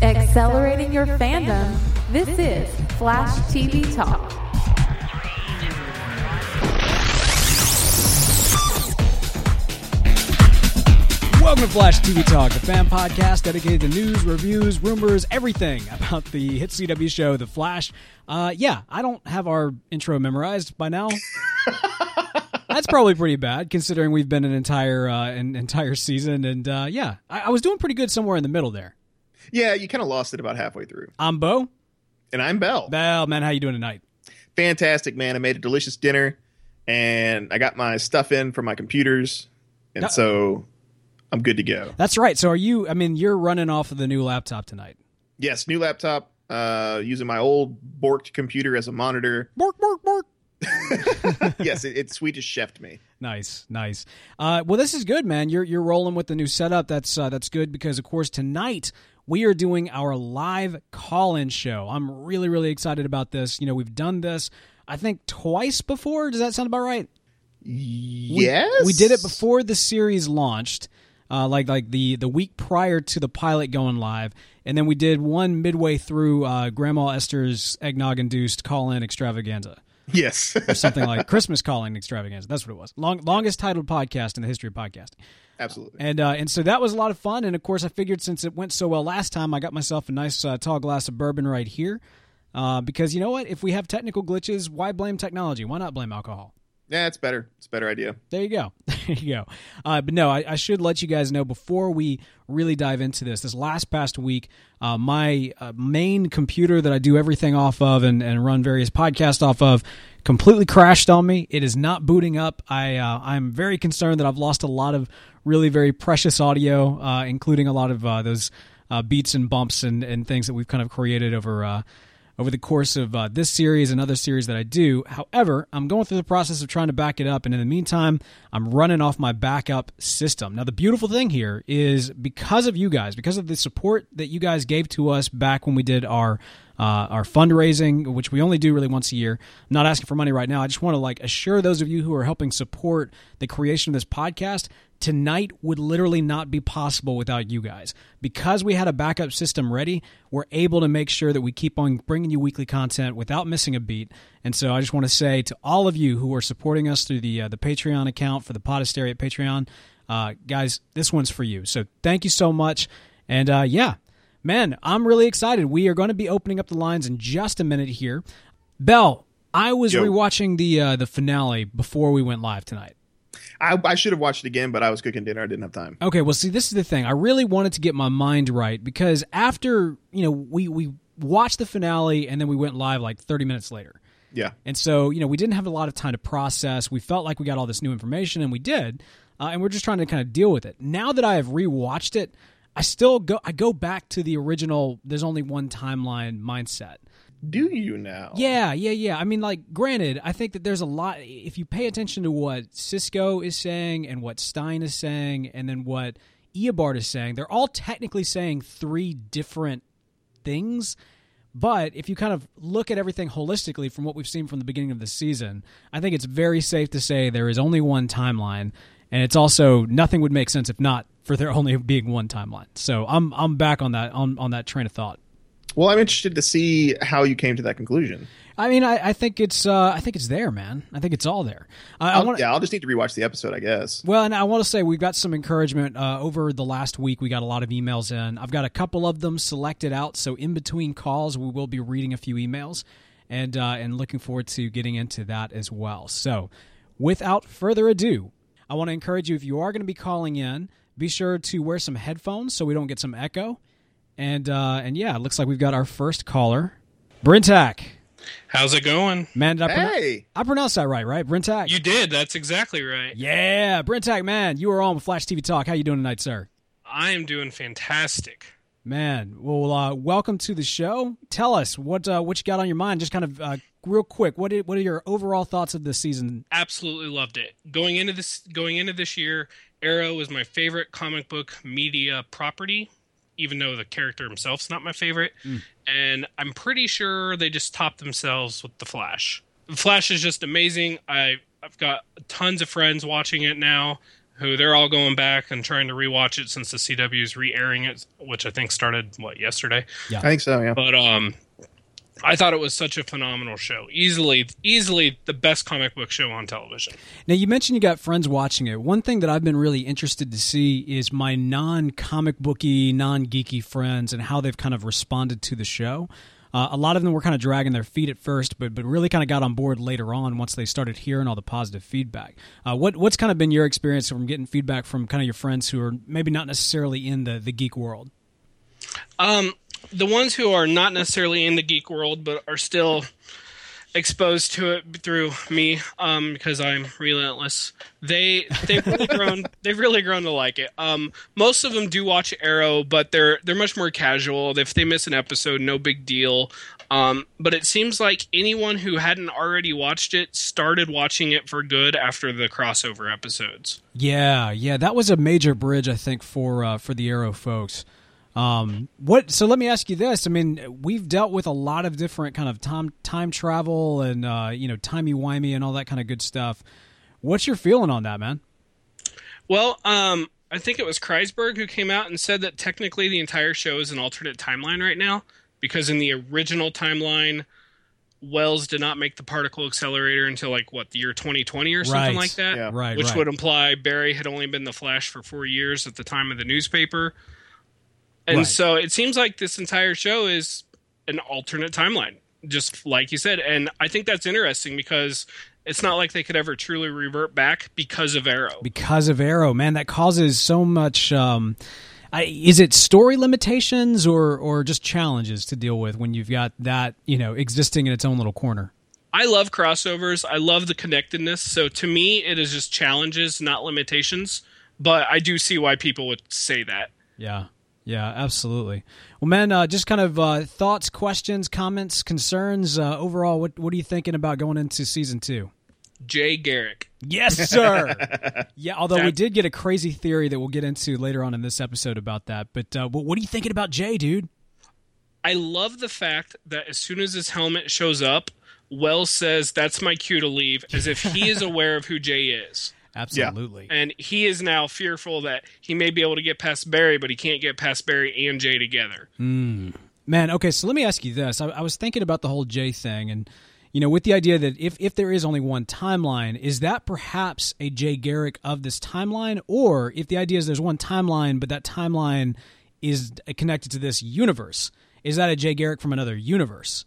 Accelerating your fandom. This is Flash TV Talk. Welcome to Flash TV Talk, the fan podcast dedicated to news, reviews, rumors, everything about the hit CW show, The Flash. Uh, yeah, I don't have our intro memorized by now. That's probably pretty bad considering we've been an entire uh, an entire season, and uh, yeah, I-, I was doing pretty good somewhere in the middle there. Yeah, you kind of lost it about halfway through. I'm Beau. And I'm Beall. Beall, man, how you doing tonight? Fantastic, man. I made a delicious dinner, and I got my stuff in for my computers, and No- so I'm good to go. That's right. So are you? I mean, you're running off of the new laptop tonight. Yes, new laptop. Uh, using my old borked computer as a monitor. Bork, bork, bork. yes, it, it Swedish chefed me. Nice, nice. Uh, well, this is good, man. You're you're rolling with the new setup. That's uh, that's good because, of course, tonight we are doing our live call-in show. I'm really really excited about this. You know, we've done this I think twice before. Does that sound about right? We- Yes, we, did it before the series launched. Uh, like like the the week prior to the pilot going live, and then we did one midway through uh, Grandma Esther's eggnog induced call in extravaganza Yes, or something like Christmas calling extravaganza. That's what it was. Long, longest titled podcast in the history of podcasting. Absolutely. And uh, and so that was a lot of fun. And of course, I figured since it went so well last time, I got myself a nice uh, tall glass of bourbon right here. Uh, because you know what? If we have technical glitches, why blame technology? Why not blame alcohol? Yeah, it's better. It's a better idea. There you go. There you go. Uh, but no, I, I should let you guys know before we really dive into this. This last past week, uh, my uh, main computer that I do everything off of and, and run various podcasts off of completely crashed on me. It is not booting up. I uh, I'm very concerned that I've lost a lot of really very precious audio, uh, including a lot of uh, those uh, beats and bumps and, and things that we've kind of created over. Uh, over the course of uh, this series and other series that I do. However, I'm going through the process of trying to back it up, and in the meantime, I'm running off my backup system. Now, the beautiful thing here is because of you guys, because of the support that you guys gave to us back when we did our our fundraising, which we only do really once a year. I'm not asking for money right now. I just want to like assure those of you who are helping support the creation of this podcast. Tonight would literally not be possible without you guys. Because we had a backup system ready, we're able to make sure that we keep on bringing you weekly content without missing a beat. And so I just want to say to all of you who are supporting us through the uh, the Patreon account for the Podastery at Patreon, uh, guys, this one's for you. So thank you so much. And uh, yeah, man, I'm really excited. We are going to be opening up the lines in just a minute here. Beall, I was Yo. rewatching the uh, the finale before we went live tonight. I, I should have watched it again, but I was cooking dinner. I didn't have time. Okay, well, see, this is the thing. I really wanted to get my mind right because after you know we we watched the finale and then we went live like 30 minutes later. Yeah, And so, you know, we didn't have a lot of time to process. We felt like we got all this new information, and we did. Uh, and we're just trying to kind of deal with it. Now that I have rewatched it, I still go. I go back to the original. There's only one timeline mindset. do you now? Yeah, yeah, yeah. I mean, like, granted, I think that there's a lot. If you pay attention to what Cisco is saying and what Stein is saying, and then what Eobard is saying, they're all technically saying three different things. But if you kind of look at everything holistically from what we've seen from the beginning of the season, I think it's very safe to say there is only one timeline, and it's also nothing would make sense if not for there only being one timeline. So I'm I'm back on that on, on that train of thought. Well, I'm interested to see how you came to that conclusion. I mean, I, I think it's uh, I think it's there, man. I think it's all there. I, I want yeah, I'll just need to rewatch the episode, I guess. well, and I want to say we've got some encouragement uh, over the last week. We got a lot of emails in. I've got a couple of them selected out, so in between calls, we will be reading a few emails, and uh, and looking forward to getting into that as well. So, without further ado, I want to encourage you if you are going to be calling in, be sure to wear some headphones so we don't get some echo. And uh, and yeah, it looks like we've got our first caller, Brintak. How's it going? Man, did I, pronoun- Hey, I pronounced that right, right? Brintak. You did. That's exactly right. Yeah, Brintak, man, you are on with Flash TV Talk. How you doing tonight, sir? I am doing fantastic. Man, well, uh, welcome to the show. Tell us what uh, what you got on your mind. Just kind of uh, real quick. What are, what are your overall thoughts of this season? Absolutely loved it. Going into this going into this year, Arrow was my favorite comic book media property, even though the character himself's not my favorite. And I'm pretty sure they just topped themselves with the Flash. The Flash is just amazing. I I've got tons of friends watching it now who they're all going back and trying to rewatch it since the CW is re-airing it, which I think started what yesterday. Yeah, I think so. Yeah. But um, I thought it was such a phenomenal show. Easily, easily the best comic book show on television. Now you mentioned you got friends watching it. One thing that I've been really interested to see is my non-comic booky, non-geeky friends and how they've kind of responded to the show. Uh, a lot of them were kind of dragging their feet at first, but but really kind of got on board later on once they started hearing all the positive feedback. Uh, what what's kind of been your experience from getting feedback from kind of your friends who are maybe not necessarily in the the geek world? Um, the ones who are not necessarily in the geek world but are still exposed to it through me um, because I'm relentless. They they've really grown they've really grown to like it. Um, most of them do watch Arrow, but they're they're much more casual. If they miss an episode, no big deal. Um, but it seems like anyone who hadn't already watched it started watching it for good after the crossover episodes. Yeah, yeah, that was a major bridge I think for uh, for the Arrow folks. Um, what? So let me ask you this. I mean, we've dealt with a lot of different kind of time time travel and uh, you know timey wimey and all that kind of good stuff. What's your feeling on that, man? Well, um, I think it was Kreisberg who came out and said that technically the entire show is an alternate timeline right now because in the original timeline, Wells did not make the particle accelerator until like what the year 2020 or something Right. like that. Yeah. Right, which right. would imply Barry had only been the Flash for four years at the time of the newspaper. And Right. so it seems like this entire show is an alternate timeline, just like you said. And I think that's interesting because it's not like they could ever truly revert back because of Arrow. because of Arrow, man, that causes so much. Um, I, is it story limitations or or just challenges to deal with when you've got that you know existing in its own little corner? I love crossovers. I love the connectedness. So to me, it is just challenges, not limitations. But I do see why people would say that. Yeah, yeah, absolutely. Well, man, uh, just kind of uh, thoughts, questions, comments, concerns. Uh, overall, what what are you thinking about going into season two? Jay Garrick. Yes, sir. yeah, although we did get a crazy theory that we'll get into later on in this episode about that. But uh, what, what are you thinking about Jay, dude? I love the fact that as soon as his helmet shows up, Wells says, That's my cue to leave, as if he is aware of who Jay is. Absolutely. And he is now fearful that he may be able to get past Barry, but he can't get past Barry and Jay together. Hmm. Man, okay, so let me ask you this. I, I was thinking about the whole Jay thing, and you know, with the idea that if if there is only one timeline, is that perhaps a Jay Garrick of this timeline, or if the idea is there's one timeline, but that timeline is connected to this universe, is that a Jay Garrick from another universe?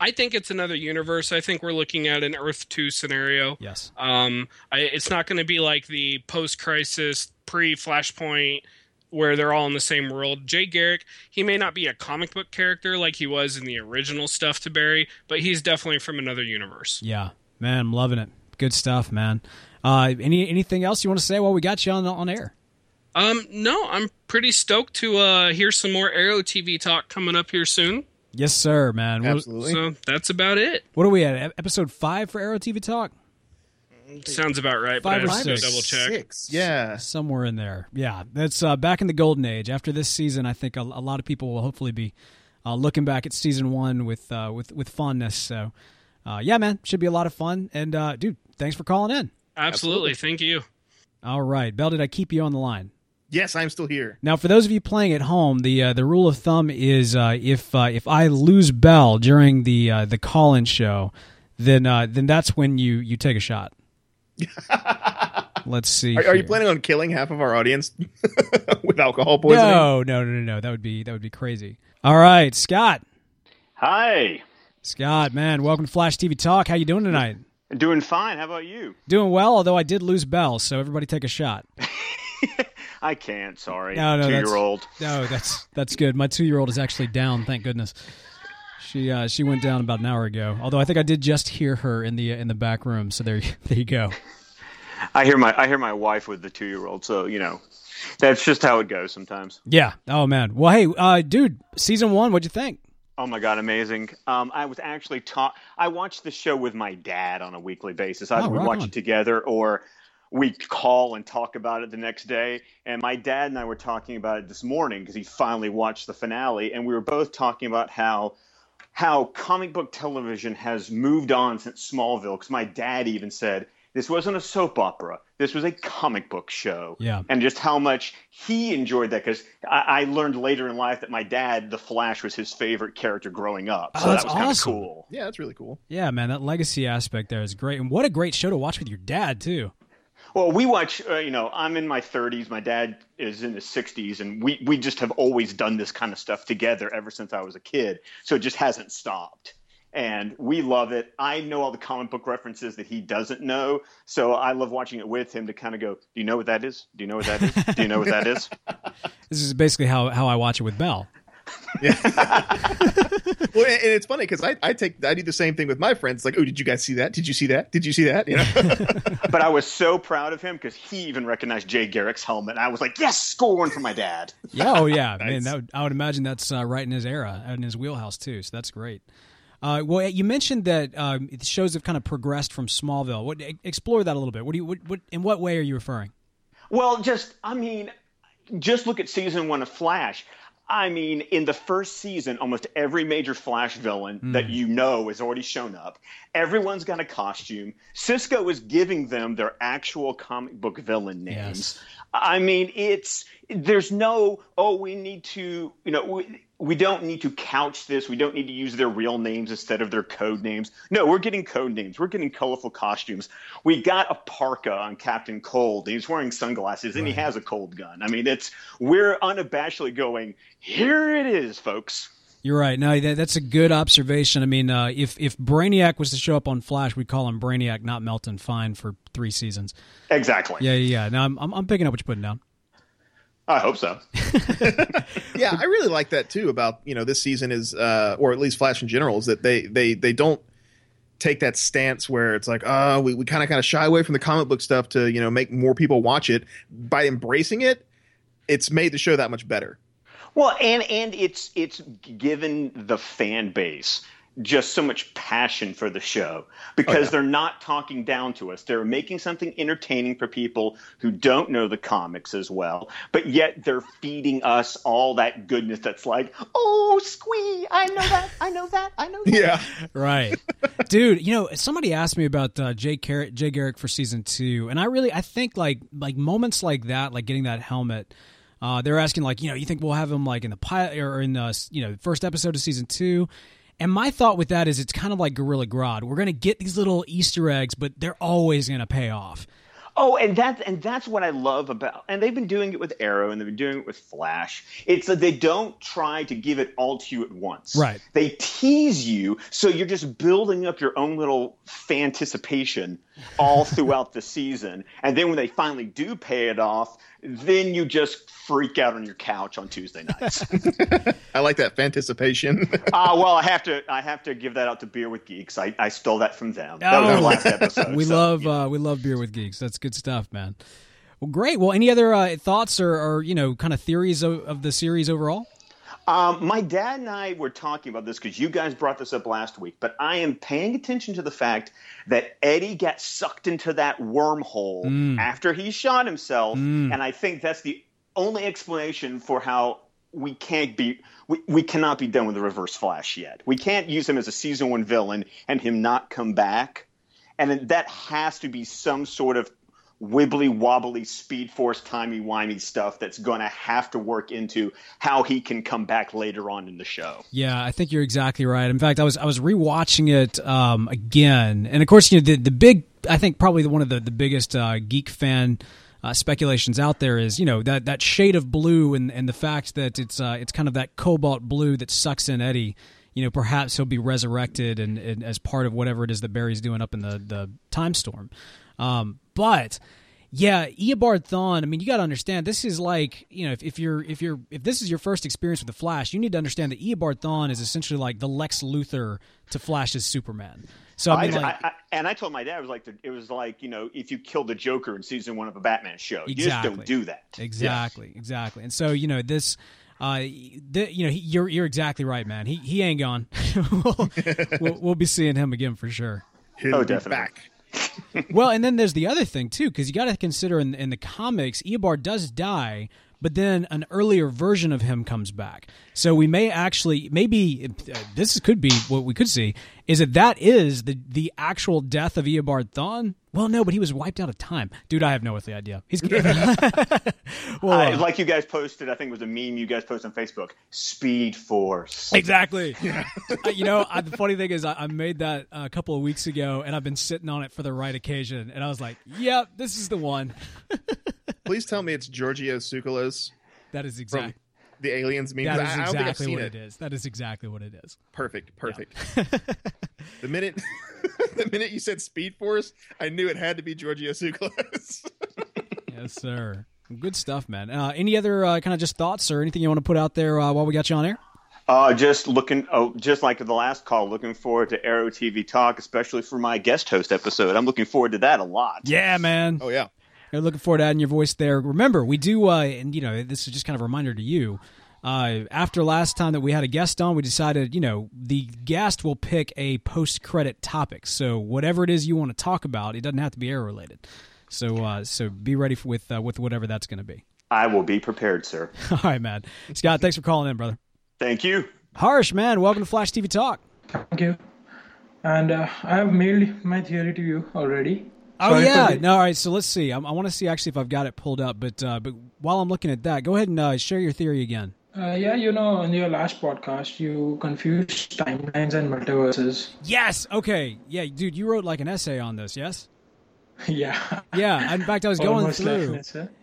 I think it's another universe. I think we're looking at an Earth 2 scenario. Yes. Um, I, it's not going to be like the post-crisis, pre-Flashpoint, where they're all in the same world. Jay Garrick, he may not be a comic book character like he was in the original stuff to Barry, but he's definitely from another universe. Yeah, man, I'm loving it. Good stuff, man. Uh, any anything else you want to say while we got you on on air? Um, no, I'm pretty stoked to uh, hear some more Arrow TV talk coming up here soon. Yes, sir, man. Absolutely. So that's about it. what are we at? Episode five for Arrow TV Talk? Sounds about right. Five but or I have to six. double check. Six. Yeah. somewhere in there. Yeah, that's uh, back in the golden age. After this season, I think a, a lot of people will hopefully be uh, looking back at season one with uh, with with fondness. So, uh, yeah, man, should be a lot of fun. And uh, dude, thanks for calling in. Absolutely. Thank you. All right, Beall, did I keep you on the line? Yes, I'm still here. Now, for those of you playing at home, the uh, the rule of thumb is uh, if uh, if I lose Beall during the uh, the call in show, then uh, then that's when you you take a shot. Let's see. Are, are you planning on killing half of our audience with alcohol poisoning? No, no, no, no, no. That would be that would be crazy. All right, Scott. Hi. Scott, man, welcome to Flash TV Talk. How you doing tonight? Doing fine. How about you? Doing well, although I did lose Beall, so everybody take a shot. I can't. Sorry. No, no, Two that's- year old. No, that's that's good. My two year old is actually down. Thank goodness. She uh, she went down about an hour ago. Although I think I did just hear her in the in the back room. So there there you go. I hear my I hear my wife with the two year old. So you know, that's just how it goes sometimes. Yeah. Oh man. Well, hey, uh, dude, season one. What'd you think? Oh my god, amazing! Um, I was actually taught. I watched the show with my dad on a weekly basis. Either Oh, we right watch on. it together or we call and talk about it the next day. And my dad and I were talking about it this morning because he finally watched the finale, and we were both talking about how how comic book television has moved on since Smallville. Because my dad even said this wasn't a soap opera. This was a comic book show. Yeah. And just how much he enjoyed that because I, I, learned later in life that my dad, the Flash, was his favorite character growing up. Oh, so oh, that's that was kind of awesome. cool. Yeah, that's really cool. Yeah, man, that legacy aspect there is great, and what a great show to watch with your dad too. Well, we watch. Uh, you know, I'm in my 30s. My dad is in his 60s, and we we just have always done this kind of stuff together ever since I was a kid. So it just hasn't stopped and we love it. I know all the comic book references that he doesn't know, so I love watching it with him to kind of go, "Do you know what that is? Do you know what that is? Do you know what that is?" This is basically how how I watch it with Beall. Yeah. well, and it's funny because I, I take I do the same thing with my friends. Like, oh, did you guys see that? Did you see that? Did you see that? You know. but I was so proud of him because he even recognized Jay Garrick's helmet. I was like, yes, score one for my dad. Yeah, oh yeah, Nice. man. That would, I would imagine that's uh, right in his era, in his wheelhouse too. So that's great. Uh, well, you mentioned that um, the shows have kind of progressed from Smallville. What, e- explore that a little bit. What do you? What, what, in what way are you referring? Well, just I mean, just look at season one of Flash. I mean, in the first season, almost every major Flash villain hmm. that you know has already shown up. Everyone's got a costume. Cisco is giving them their actual comic book villain names. Yes. I mean, it's there's no oh we need to you know we, we don't need to couch this. We don't need to use their real names instead of their code names. No, we're getting code names. We're getting colorful costumes. We got a parka on Captain Cold. And he's wearing sunglasses and he has a cold gun. I mean, it's we're unabashedly going. Here it is, folks. You're right. No, that, that's a good observation. I mean, uh, if if Brainiac was to show up on Flash, we'd call him Brainiac, not Milton Fine, for three seasons. Exactly. Yeah, yeah. yeah. Now I'm, I'm I'm picking up what you're putting down. I hope so. yeah, I really like that too. About you know this season is, uh, or at least Flash in general, is that they they they don't take that stance where it's like, oh, we, we kind of kind of shy away from the comic book stuff to you know make more people watch it. By embracing it, it's made the show that much better. Well, and and it's it's given the fan base just so much passion for the show because Oh, yeah. they're not talking down to us. They're making something entertaining for people who don't know the comics as well, but yet they're feeding us all that goodness that's like, "Oh, squee, I know that. I know that. I know that." Yeah, Right, dude. You know, somebody asked me about uh, Jay Garrick, Jay Garrick for season two, and I really, I think like like moments like that, like getting that helmet. Uh, they're asking like, you know, you think we'll have him like in the pilot or in the you know first episode of season two? And my thought with that is, it's kind of like Gorilla Grodd. We're gonna get these little Easter eggs, but they're always gonna pay off. Oh, and that and that's what I love about and they've been doing it with Arrow and they've been doing it with Flash. It's that they don't try to give it all to you at once. Right. They tease you so you're just building up your own little fanticipation all throughout the season. And then when they finally do pay it off, then you just freak out on your couch on Tuesday nights. I like that anticipation. Ah, well, I have to I have to give that out to Beer with Geeks. I, I stole that from them. That was Oh. last episode. we so, love you know. uh, we love beer with geeks. That's good stuff, man. Well, great. Well, any other uh, thoughts or, or you know kind of theories of, of the series overall? Um, my dad and I were talking about this because you guys brought this up last week, but I am paying attention to the fact that Eddie got sucked into that wormhole Mm. after he shot himself, and I think that's the only explanation for how we can't be we, we cannot be done with the Reverse Flash yet. We can't use him as a season one villain and him not come back, and that has to be some sort of wibbly wobbly speed force timey wimey stuff that's going to have to work into how he can come back later on in the show. Yeah, I think you're exactly right. In fact, I was I was rewatching it um, again, and of course, you know the the big. I think probably one of the the biggest uh, geek fan. Uh, speculations out there is you know that that shade of blue and, and the fact that it's uh, it's kind of that cobalt blue that sucks in Eddie. You know, perhaps he'll be resurrected and, and as part of whatever it is that Barry's doing up in the the time storm. Um, but yeah, Eobard Thawne. I mean, you got to understand this is like you know if, if you're if you're if this is your first experience with the Flash, you need to understand that Eobard Thawne is essentially like the Lex Luthor to Flash's Superman. So I mean, I- like, I- and I told my dad it was like the, it was like you know if you killed the Joker in season one of a Batman show, you just don't do that. Exactly, exactly. And so you know this, uh, the, you know he, you're you're exactly right, man. He he ain't gone. we'll, we'll, we'll be seeing him again for sure. He'll Oh, be definitely. back. well, and then there's the other thing too, because you got to consider in, in the comics, Eobard does die, but then an earlier version of him comes back. So we may actually, maybe uh, this could be what we could see is that that is the the actual death of Eobard Thawne, Well, no, but he was wiped out of time, dude. I have no earthly idea. He's well, uh, like you guys posted. I think it was a meme you guys posted on Facebook. Speed Force. Exactly. Yeah. uh, you know, I, the funny thing is, I, I, made that a couple of weeks ago, and I've been sitting on it for the right occasion, and I was like, "Yep, this is the one." Please tell me it's Georgios Tsoukalos. That is exactly the aliens mean? That is exactly what it. it is. That is exactly what it is. Perfect. Perfect. Yeah. the minute the minute you said Speed Force, I knew it had to be Georgios Tsoukalos. yes, sir. Good stuff, man. Uh, any other uh, kind of just thoughts or anything you want to put out there uh, while we got you on air? Uh, just looking, oh, just like the last call, looking forward to Arrow TV Talk, especially for my guest host episode. I'm looking forward to that a lot. Yeah, man. Oh yeah. You're looking forward to adding your voice there. Remember, we do, uh, and you know, this is just kind of a reminder to you. Uh, after last time that we had a guest on, we decided, you know, the guest will pick a post-credit topic. So whatever it is you want to talk about, it doesn't have to be air related. So, uh, so be ready for, with uh, with whatever that's going to be. I will be prepared, sir. All right, man. Scott, thanks for calling in, brother. Thank you. Harsh, man, welcome to Flash TV Talk. Thank you. And uh, I have mailed my theory to you already. Oh Sorry yeah, no. All right, so let's see. I, I want to see actually if I've got it pulled up, but uh, but while I'm looking at that, go ahead and uh, share your theory again. Uh, yeah, you know, in your last podcast, you confused timelines and multiverses. Yes. Okay. Yeah, dude, you wrote like an essay on this. Yes. yeah. Yeah. In fact, I was going through.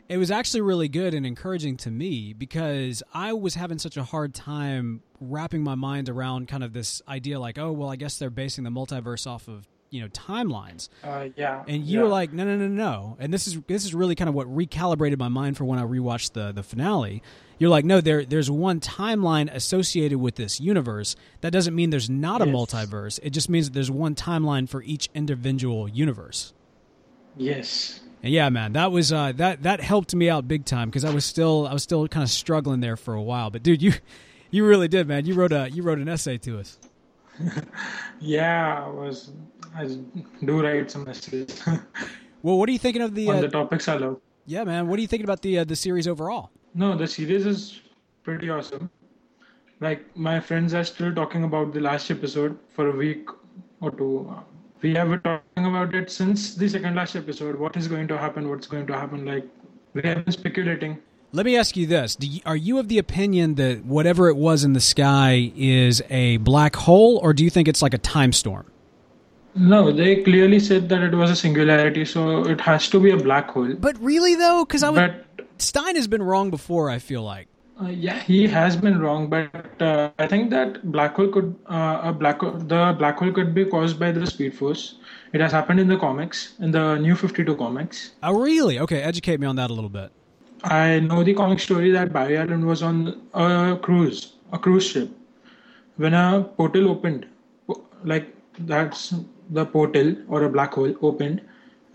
It was actually really good and encouraging to me because I was having such a hard time wrapping my mind around kind of this idea, like, oh, well, I guess they're basing the multiverse off of you know timelines. Uh, yeah. And you yeah. were like, no, no, no, no. And this is this is really kind of what recalibrated my mind for when I rewatched the the finale. You're like, no, there there's one timeline associated with this universe. That doesn't mean there's not a yes. multiverse. It just means that there's one timeline for each individual universe. Yes. And yeah, man, that was uh, that that helped me out big time because I was still I was still kind of struggling there for a while. But dude, you you really did, man. You wrote a you wrote an essay to us. yeah, I was I do write some essays. well, what are you thinking of the on uh, the topics I love? Yeah, man. What are you thinking about the uh, the series overall? No, the series is pretty awesome. Like my friends are still talking about the last episode for a week or two. We have been talking about it since the second last episode. What is going to happen? What's going to happen? Like we have been speculating. Let me ask you this: you, Are you of the opinion that whatever it was in the sky is a black hole, or do you think it's like a time storm? No, they clearly said that it was a singularity, so it has to be a black hole. But really, though, because I would, Stein has been wrong before. I feel like. Uh, yeah, he has been wrong, but uh, I think that black hole could uh, a black hole, the black hole could be caused by the speed force. It has happened in the comics, in the New Fifty Two comics. Oh, really? Okay, educate me on that a little bit. I know the comic story that Barry Allen was on a cruise, a cruise ship, when a portal opened, like that's the portal or a black hole opened,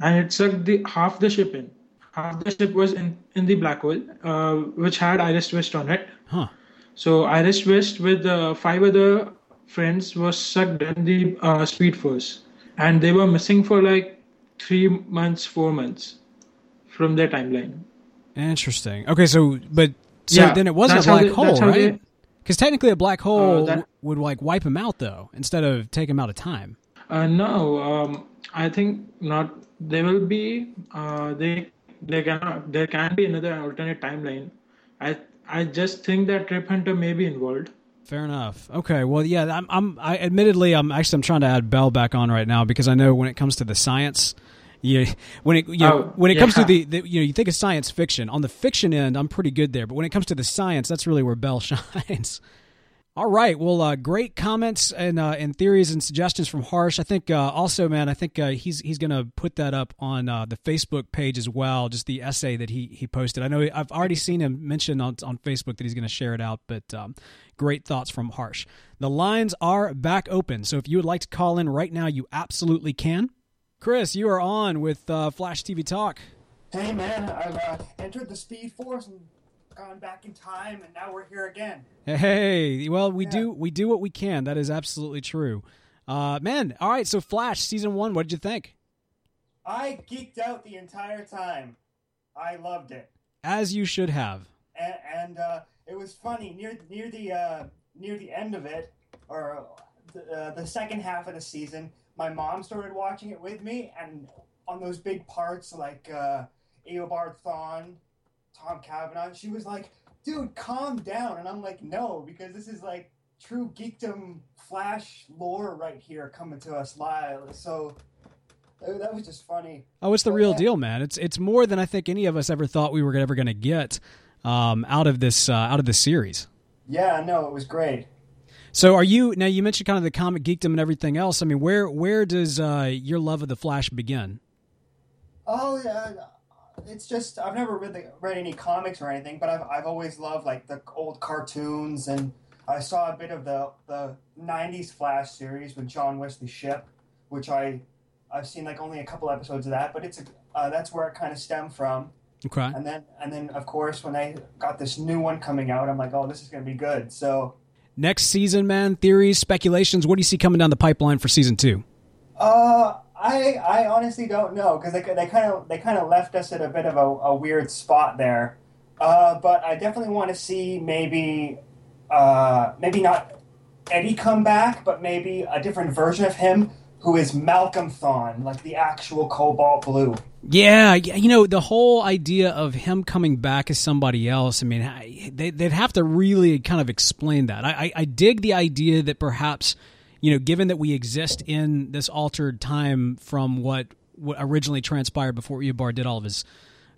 and it sucked the half the ship in. Half the ship was in in the black hole, uh, which had Iris West on it. Huh. So Iris West with uh, five other friends was sucked in the uh, Speed Force, and they were missing for like three months, four months from their timeline. Interesting. Okay, so but so yeah, then it wasn't a black they, hole, right? Because technically, a black hole uh, that, would like wipe him out though, instead of take him out of time. Uh, no, um, I think not. There will be uh, they there can there can be another alternate timeline. I I just think that Rip Hunter may be involved. Fair enough. Okay. Well, yeah. I'm. I'm. I admittedly, I'm actually. I'm trying to add Beall back on right now because I know when it comes to the science, you when it you know, oh, when it yeah. comes to the, the, you know you think of science fiction on the fiction end I'm pretty good there but when it comes to the science that's really where Beall shines. All right, well, uh, great comments and uh, and theories and suggestions from Harsh. I think uh, also, man, I think uh, he's he's going to put that up on uh, the Facebook page as well. Just the essay that he he posted. I know I've already seen him mention on on Facebook that he's going to share it out. But um, great thoughts from Harsh. The lines are back open, so if you would like to call in right now, you absolutely can. Chris, you are on with uh, Flash TV Talk. Hey man, I've entered the Speed Force and gone back in time, and now we're here again. Hey, well, we yeah. do we do what we can. That is absolutely true. Uh, man, all right. So Flash season one, what did you think? I geeked out the entire time. I loved it. As you should have. And, and uh, it was funny near near the uh, near the end of it, or the, uh, the second half of the season my mom started watching it with me, and on those big parts like uh, Eobard Thawne, Tom Cavanagh. She was like, "Dude, calm down," and I'm like, "No," because this is like true geekdom Flash lore right here coming to us live. So uh, that was just funny. Oh, it's the But, real yeah. deal, man. It's it's more than I think any of us ever thought we were ever going to get um, out of this uh, out of this series. Yeah, no, it was great. So, are you now? You mentioned kind of the comic geekdom and everything else. I mean, where where does uh, your love of the Flash begin? Oh yeah, it's just I've never read the, read any comics or anything, but I've I've always loved like the old cartoons, and I saw a bit of the the '90s Flash series with John Wesley Shipp, which I I've seen like only a couple episodes of that, but it's a uh, that's where it kind of stemmed from. Okay. And then and then of course when I got this new one coming out, I'm like, oh, this is gonna be good. So Next season, man. Theories, speculations. What do you see coming down the pipeline for season two? Uh, I I honestly don't know because they they kind of they kind of left us at a bit of a, a weird spot there. Uh, but I definitely want to see maybe uh, maybe not Eddie come back, but maybe a different version of him who is Malcolm Thawne, like the actual Cobalt Blue. Yeah, you know the whole idea of him coming back as somebody else. I mean, I- they, they'd have to really kind of explain that. I, I, I dig the idea that perhaps, you know, given that we exist in this altered time from what, what originally transpired before Eobard did all of his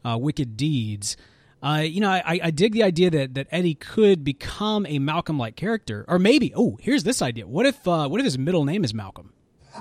uh, wicked deeds. Uh, you know, I, I dig the idea that, that Eddie could become a Malcolm-like character, or maybe. Oh, here's this idea. What if uh, what if his middle name is Malcolm?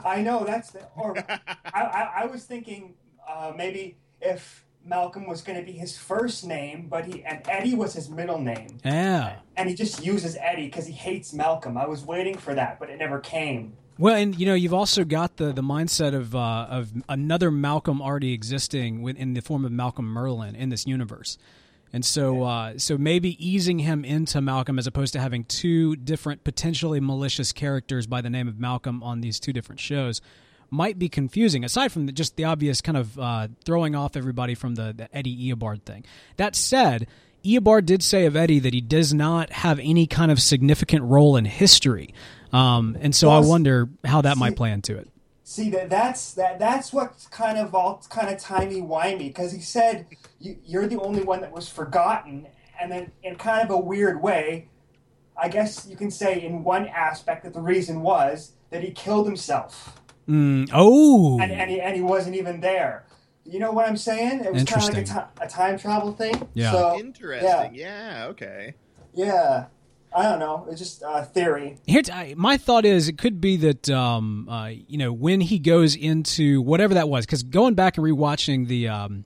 I know that's the, or I, I, I was thinking uh, maybe if Malcolm was going to be his first name, but he and Eddie was his middle name. Yeah. and he just uses Eddie because he hates Malcolm. I was waiting for that, but it never came. Well, and you know, you've also got the the mindset of uh, of another Malcolm already existing with- in the form of Malcolm Merlyn in this universe, and so uh, so maybe easing him into Malcolm as opposed to having two different potentially malicious characters by the name of Malcolm on these two different shows might be confusing. Aside from the, just the obvious kind of uh, throwing off everybody from the, the Eddie Eobard thing. That said. Eobard did say of Eddie that he does not have any kind of significant role in history, um, and so I wonder how that might play into it. See that that's that that's what's kind of all kind of timey wimey because he said you, you're the only one that was forgotten, and then in kind of a weird way, I guess you can say in one aspect that the reason was that he killed himself Mm, oh, and and he, and he wasn't even there. You know what I'm saying? It was kind of like a, Interesting. ti- a time travel thing. Yeah. So, Interesting. Yeah. yeah. Okay. Yeah. I don't know. It's just a theory. Here's I, my thought is it could be that um, uh, you know when he goes into whatever that was because going back and rewatching the um,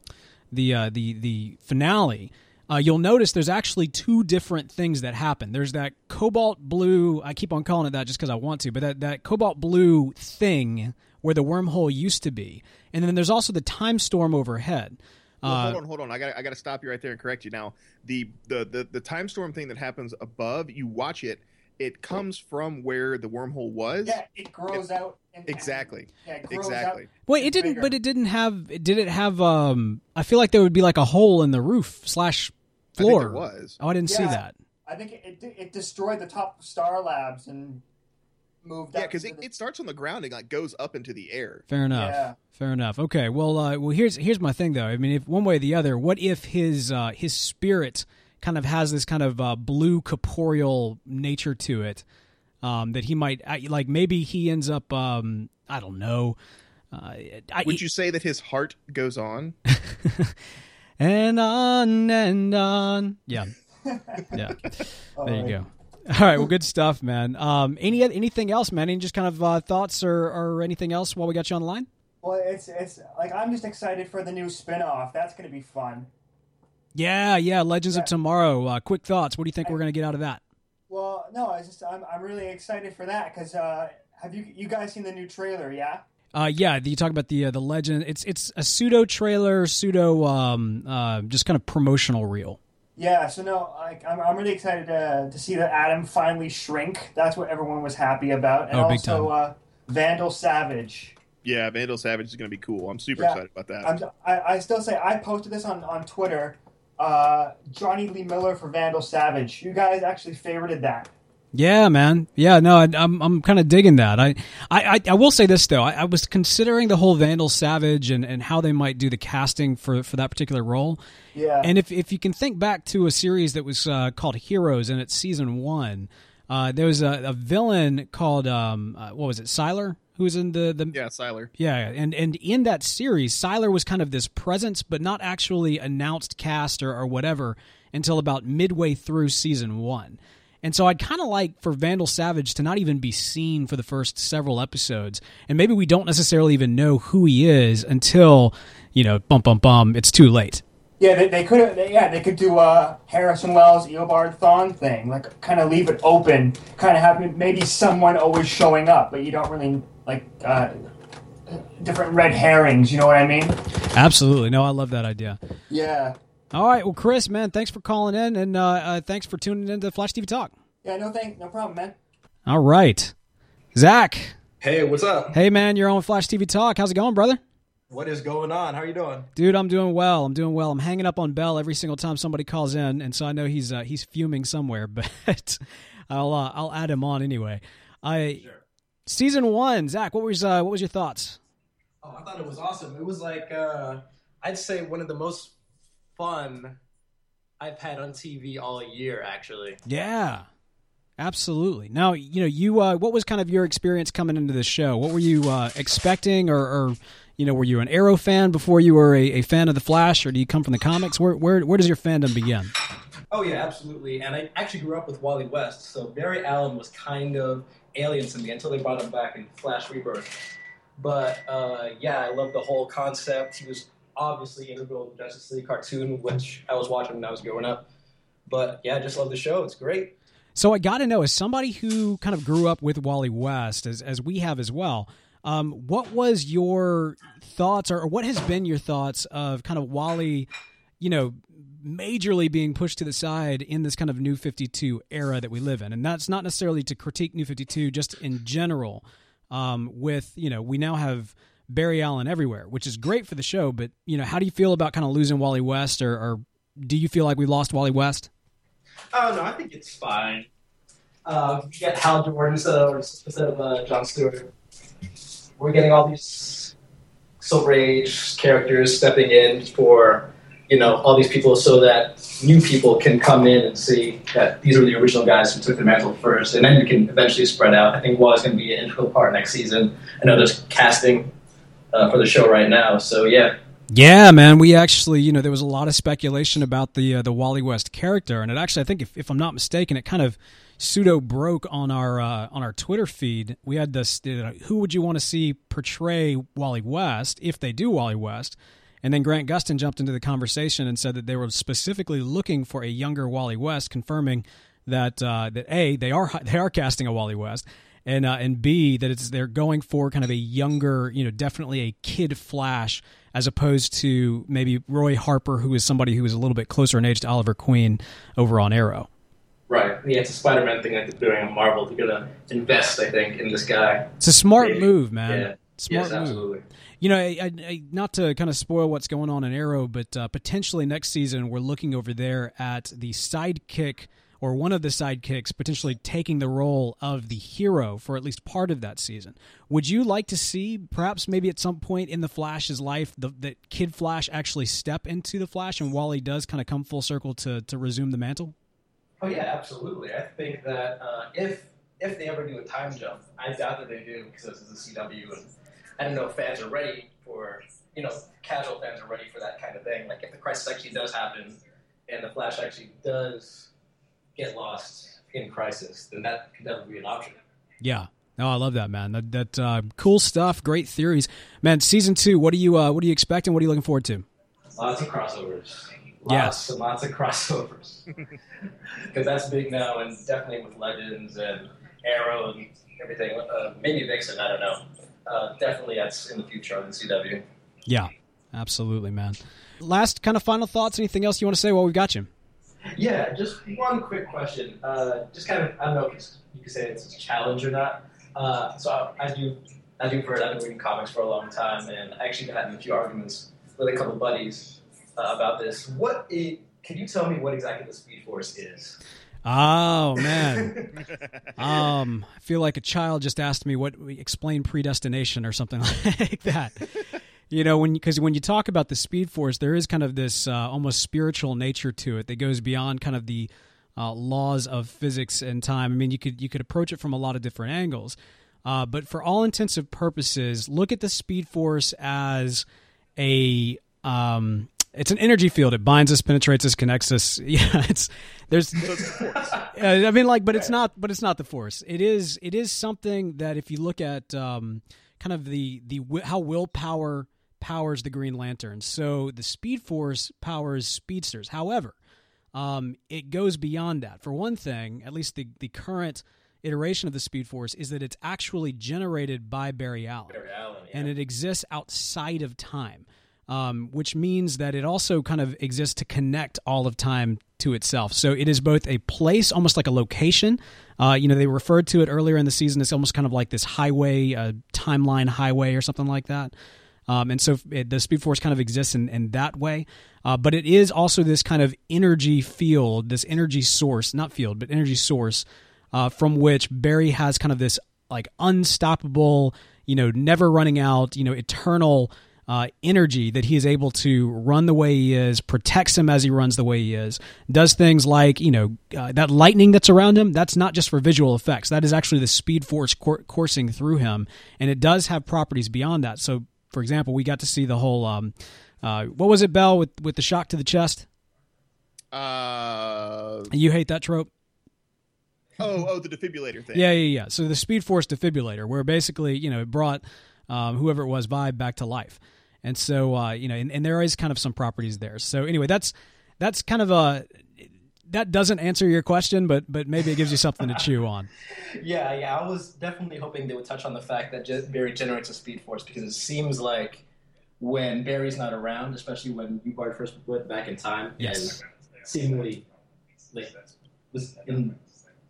the uh, the the finale. Uh, you'll notice there's actually two different things that happen. There's that cobalt blue. I keep on calling it that just because I want to, but that, that cobalt blue thing where the wormhole used to be, and then there's also the time storm overhead. Well, Uh, hold on, hold on. I got I got to stop you right there and correct you. Now, the, the the the time storm thing that happens above, you watch it. It comes from where the wormhole was. Yeah, it grows out. And, Exactly. Yeah, it grows Exactly. out. Wait, it didn't, bigger. but it didn't have. Did it have? Um, I feel like there would be like a hole in the roof slash I think floor. there was. Oh, I didn't see that. I think it, it it destroyed the top of Star Labs and moved. Yeah, up because it, the- it starts on the ground and like goes up into the air. Fair enough. Yeah. Fair enough. Okay. Well, uh, well, here's here's my thing though. I mean, if one way or the other, what if his uh, his spirit kind of has this kind of uh, blue corporeal nature to it um, that he might like? Maybe he ends up. Um, I don't know. Uh, I, Would you say that his heart goes on? and on and on. Yeah. Yeah. There you go. All right. Well, good stuff, man. Um, any anything else, man? Any just kind of uh, thoughts or, or anything else while we got you on the line? Well, it's it's like I'm just excited for the new spin-off. That's going to be fun. Yeah, yeah. Legends of Tomorrow. Uh, quick thoughts. What do you think we're going to get out of that? Well, no, I just I'm I'm really excited for that because uh, have you you guys seen the new trailer? Yeah. Uh, yeah, you talk about the uh, the legend. It's it's a pseudo trailer, pseudo um, uh, just kind of promotional reel. Yeah, so no, like I'm, I'm really excited to, to see that Atom finally shrink. That's what everyone was happy about, and Oh, big also uh, Vandal Savage. Yeah, Vandal Savage is going to be cool. I'm super Yeah. excited about that. I'm, I, I still say I posted this on on Twitter. Uh, Jonny Lee Miller for Vandal Savage. You guys actually favorited that. Yeah, man. Yeah, no, I, I'm I'm kind of digging that. I, I I will say this though. I, I was considering the whole Vandal Savage and, and how they might do the casting for for that particular role. Yeah. And if if you can think back to a series that was uh, called Heroes and it's season one, uh, there was a, a villain called um uh, what was it Sylar who was in the the Yeah, Sylar. yeah, and and in that series, Sylar was kind of this presence, but not actually announced cast or, or whatever until about midway through season one. And so I'd kind of like for Vandal Savage to not even be seen for the first several episodes, and maybe we don't necessarily even know who he is until you know, bum bum bum, it's too late. Yeah, they, they could have. Yeah, they could do a Harrison Wells Eobard Thawne thing, like kind of leave it open, kind of have maybe someone always showing up, but you don't really like uh, different red herrings. You know what I mean? Absolutely, no, I love that idea. Yeah. All right, well, Chris, man, thanks for calling in, and uh, uh, thanks for tuning in to Flash TV Talk. Yeah. No thank. No problem, man. All right, Zach. Hey, what's up? Hey, man, you're on Flash TV Talk. How's it going, brother? What is going on? How are you doing? Dude, I'm doing well. I'm doing well. I'm hanging up on Beall every single time somebody calls in, and so I know he's uh, he's fuming somewhere, but I'll uh, I'll add him on anyway. I season one, Zach. What was uh, what was your thoughts? Oh, I thought it was awesome. It was like uh, I'd say one of the most fun I've had on TV all year. Actually, Yeah, absolutely. Now you know you. Uh, what was kind of your experience coming into the show? What were you uh, expecting, or, or you know, were you an Arrow fan before you were a, a fan of the Flash, or do you come from the comics? Where where where does your fandom begin? Oh yeah, absolutely. And I actually grew up with Wally West, so Barry Allen was kind of alien to me until they brought him back in Flash Rebirth. But uh, yeah, I love the whole concept. He was obviously integral to Justice League cartoon, which I was watching when I was growing up. But yeah, I just love the show. It's great. So I got to know, as somebody who kind of grew up with Wally West, as as we have as well, um, what was your thoughts, or what has been your thoughts of kind of Wally, you know, majorly being pushed to the side in this kind of New Fifty Two era that we live in, and that's not necessarily to critique New Fifty Two, just in general. Um, with you know, we now have Barry Allen everywhere, which is great for the show. But you know, how do you feel about kind of losing Wally West, or, or do you feel like we lost Wally West? Oh no, I think it's fine. Uh, we get Hal Jordan instead of, instead of uh, John Stewart. We're getting all these Silver Age characters stepping in for you know all these people, so that new people can come in and see that these are the original guys who took the mantle first, and then you can eventually spread out. I think Wally's going to be an integral part next season. I know there's casting uh, for the show right now, so yeah. Yeah, man. We actually, you know, there was a lot of speculation about the uh, the Wally West character, and it actually, I think, if, if I'm not mistaken, it kind of pseudo broke on our uh, on our Twitter feed. We had this: who would you want to see portray Wally West if they do Wally West? And then Grant Gustin jumped into the conversation and said that they were specifically looking for a younger Wally West, confirming that uh, that a they are they are casting a Wally West, and uh, and B that it's they're going for kind of a younger, you know, definitely a kid Flash as opposed to maybe Roy Harper, who is somebody who is a little bit closer in age to Oliver Queen over on Arrow. Right. Yeah, it's a Spider-Man thing that they're doing on Marvel. They're gonna invest, I think, in this guy. It's a smart Maybe. move, man. Yeah. Smart yes, move. absolutely. You know, I, I, I, not to kind of spoil what's going on in Arrow, but uh, potentially next season we're looking over there at the sidekick or one of the sidekicks potentially taking the role of the hero for at least part of that season. Would you like to see perhaps maybe at some point in the Flash's life the, that Kid Flash actually step into the Flash and Wally does kind of come full circle to to resume the mantle? Oh yeah, absolutely. I think that uh, if if they ever do a time jump, I doubt that they do because this is a CW, and I don't know if fans are ready for you know casual fans are ready for that kind of thing. Like if the crisis actually does happen and the Flash actually does get lost in crisis, then that could definitely be an option. Yeah. No, I love that man. That that uh, cool stuff. Great theories, man. Season two. What are you uh, What are you expecting? What are you looking forward to? Lots of crossovers. Lots Yes. and lots of crossovers. Because that's big now, and definitely with Legends and Arrow and everything. Uh, maybe Vixen, I don't know. Uh, definitely that's in the future on the CW. Yeah, absolutely, man. Last kind of final thoughts. Anything else you want to say while we've got you? Yeah, just one quick question. Uh, just kind of, I don't know if you could say it's a challenge or not. Uh, so I, I do, I do for I've been reading comics for a long time, and I actually been having a few arguments with a couple buddies uh, about this. What i can you tell me what exactly the Speed Force is? Oh man, um, I feel like a child just asked me what we explain predestination or something like that. You know, when because when you talk about the Speed Force, there is kind of this uh, almost spiritual nature to it that goes beyond kind of the uh, laws of physics and time. I mean, you could you could approach it from a lot of different angles. Uh, but for all intensive purposes, look at the Speed Force as a um, it's an energy field. It binds us, penetrates us, connects us. Yeah, it's there's. I mean, like, but it's not. But it's not the force. It is. It is something that if you look at um, kind of the the how willpower powers the Green Lantern. So the Speed Force powers speedsters. However, um, it goes beyond that. For one thing, at least the the current iteration of the Speed Force is that it's actually generated by Barry Allen, Barry Allen yeah. and it exists outside of time um, which means that it also kind of exists to connect all of time to itself. So it is both a place, almost like a location. Uh, you know, they referred to it earlier in the season. It's almost kind of like this highway, uh, timeline highway, or something like that. Um, and so it, the Speed Force kind of exists in, in that way. Uh, but it is also this kind of energy field, this energy source, not field, but energy source, uh, from which Barry has kind of this like unstoppable, you know, never running out, you know, eternal uh, energy that he is able to run the way he is, protects him as he runs the way he is, does things like, you know, uh, that lightning that's around him, that's not just for visual effects. That is actually the speed force coursing through him. And it does have properties beyond that. So, for example, we got to see the whole, um, uh, what was it, Beall, with, with the shock to the chest? Uh, you hate that trope? Oh, oh, the defibrillator thing. Yeah, yeah, yeah. So the Speed Force defibrillator, where basically, you know, it brought um, whoever it was by back to life. And so, uh, you know, and, and there is kind of some properties there. So anyway, that's that's kind of a that doesn't answer your question, but but maybe it gives you something to chew on. Yeah, yeah, I was definitely hoping they would touch on the fact that Barry generates a speed force because it seems like when Barry's not around, especially when Eobard first went back in time, yes, and seemingly like was in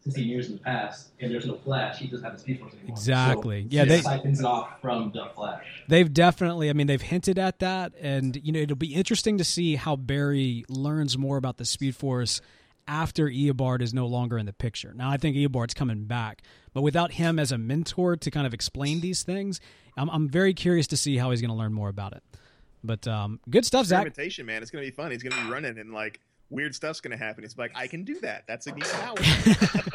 15 years in the past, and there's no Flash, he doesn't have the Speed Force anymore. Exactly. So yeah, they siphons it off from the Flash. They've definitely. I mean, they've hinted at that, and you know, it'll be interesting to see how Barry learns more about the Speed Force after Eobard is no longer in the picture. Now, I think Eobard's coming back, but without him as a mentor to kind of explain these things, I'm, I'm very curious to see how he's going to learn more about it. But um, good stuff, Zach. Experimentation, man. It's going to be fun. He's going to be running and like weird stuff's going to happen. It's like I can do that. That's a new power.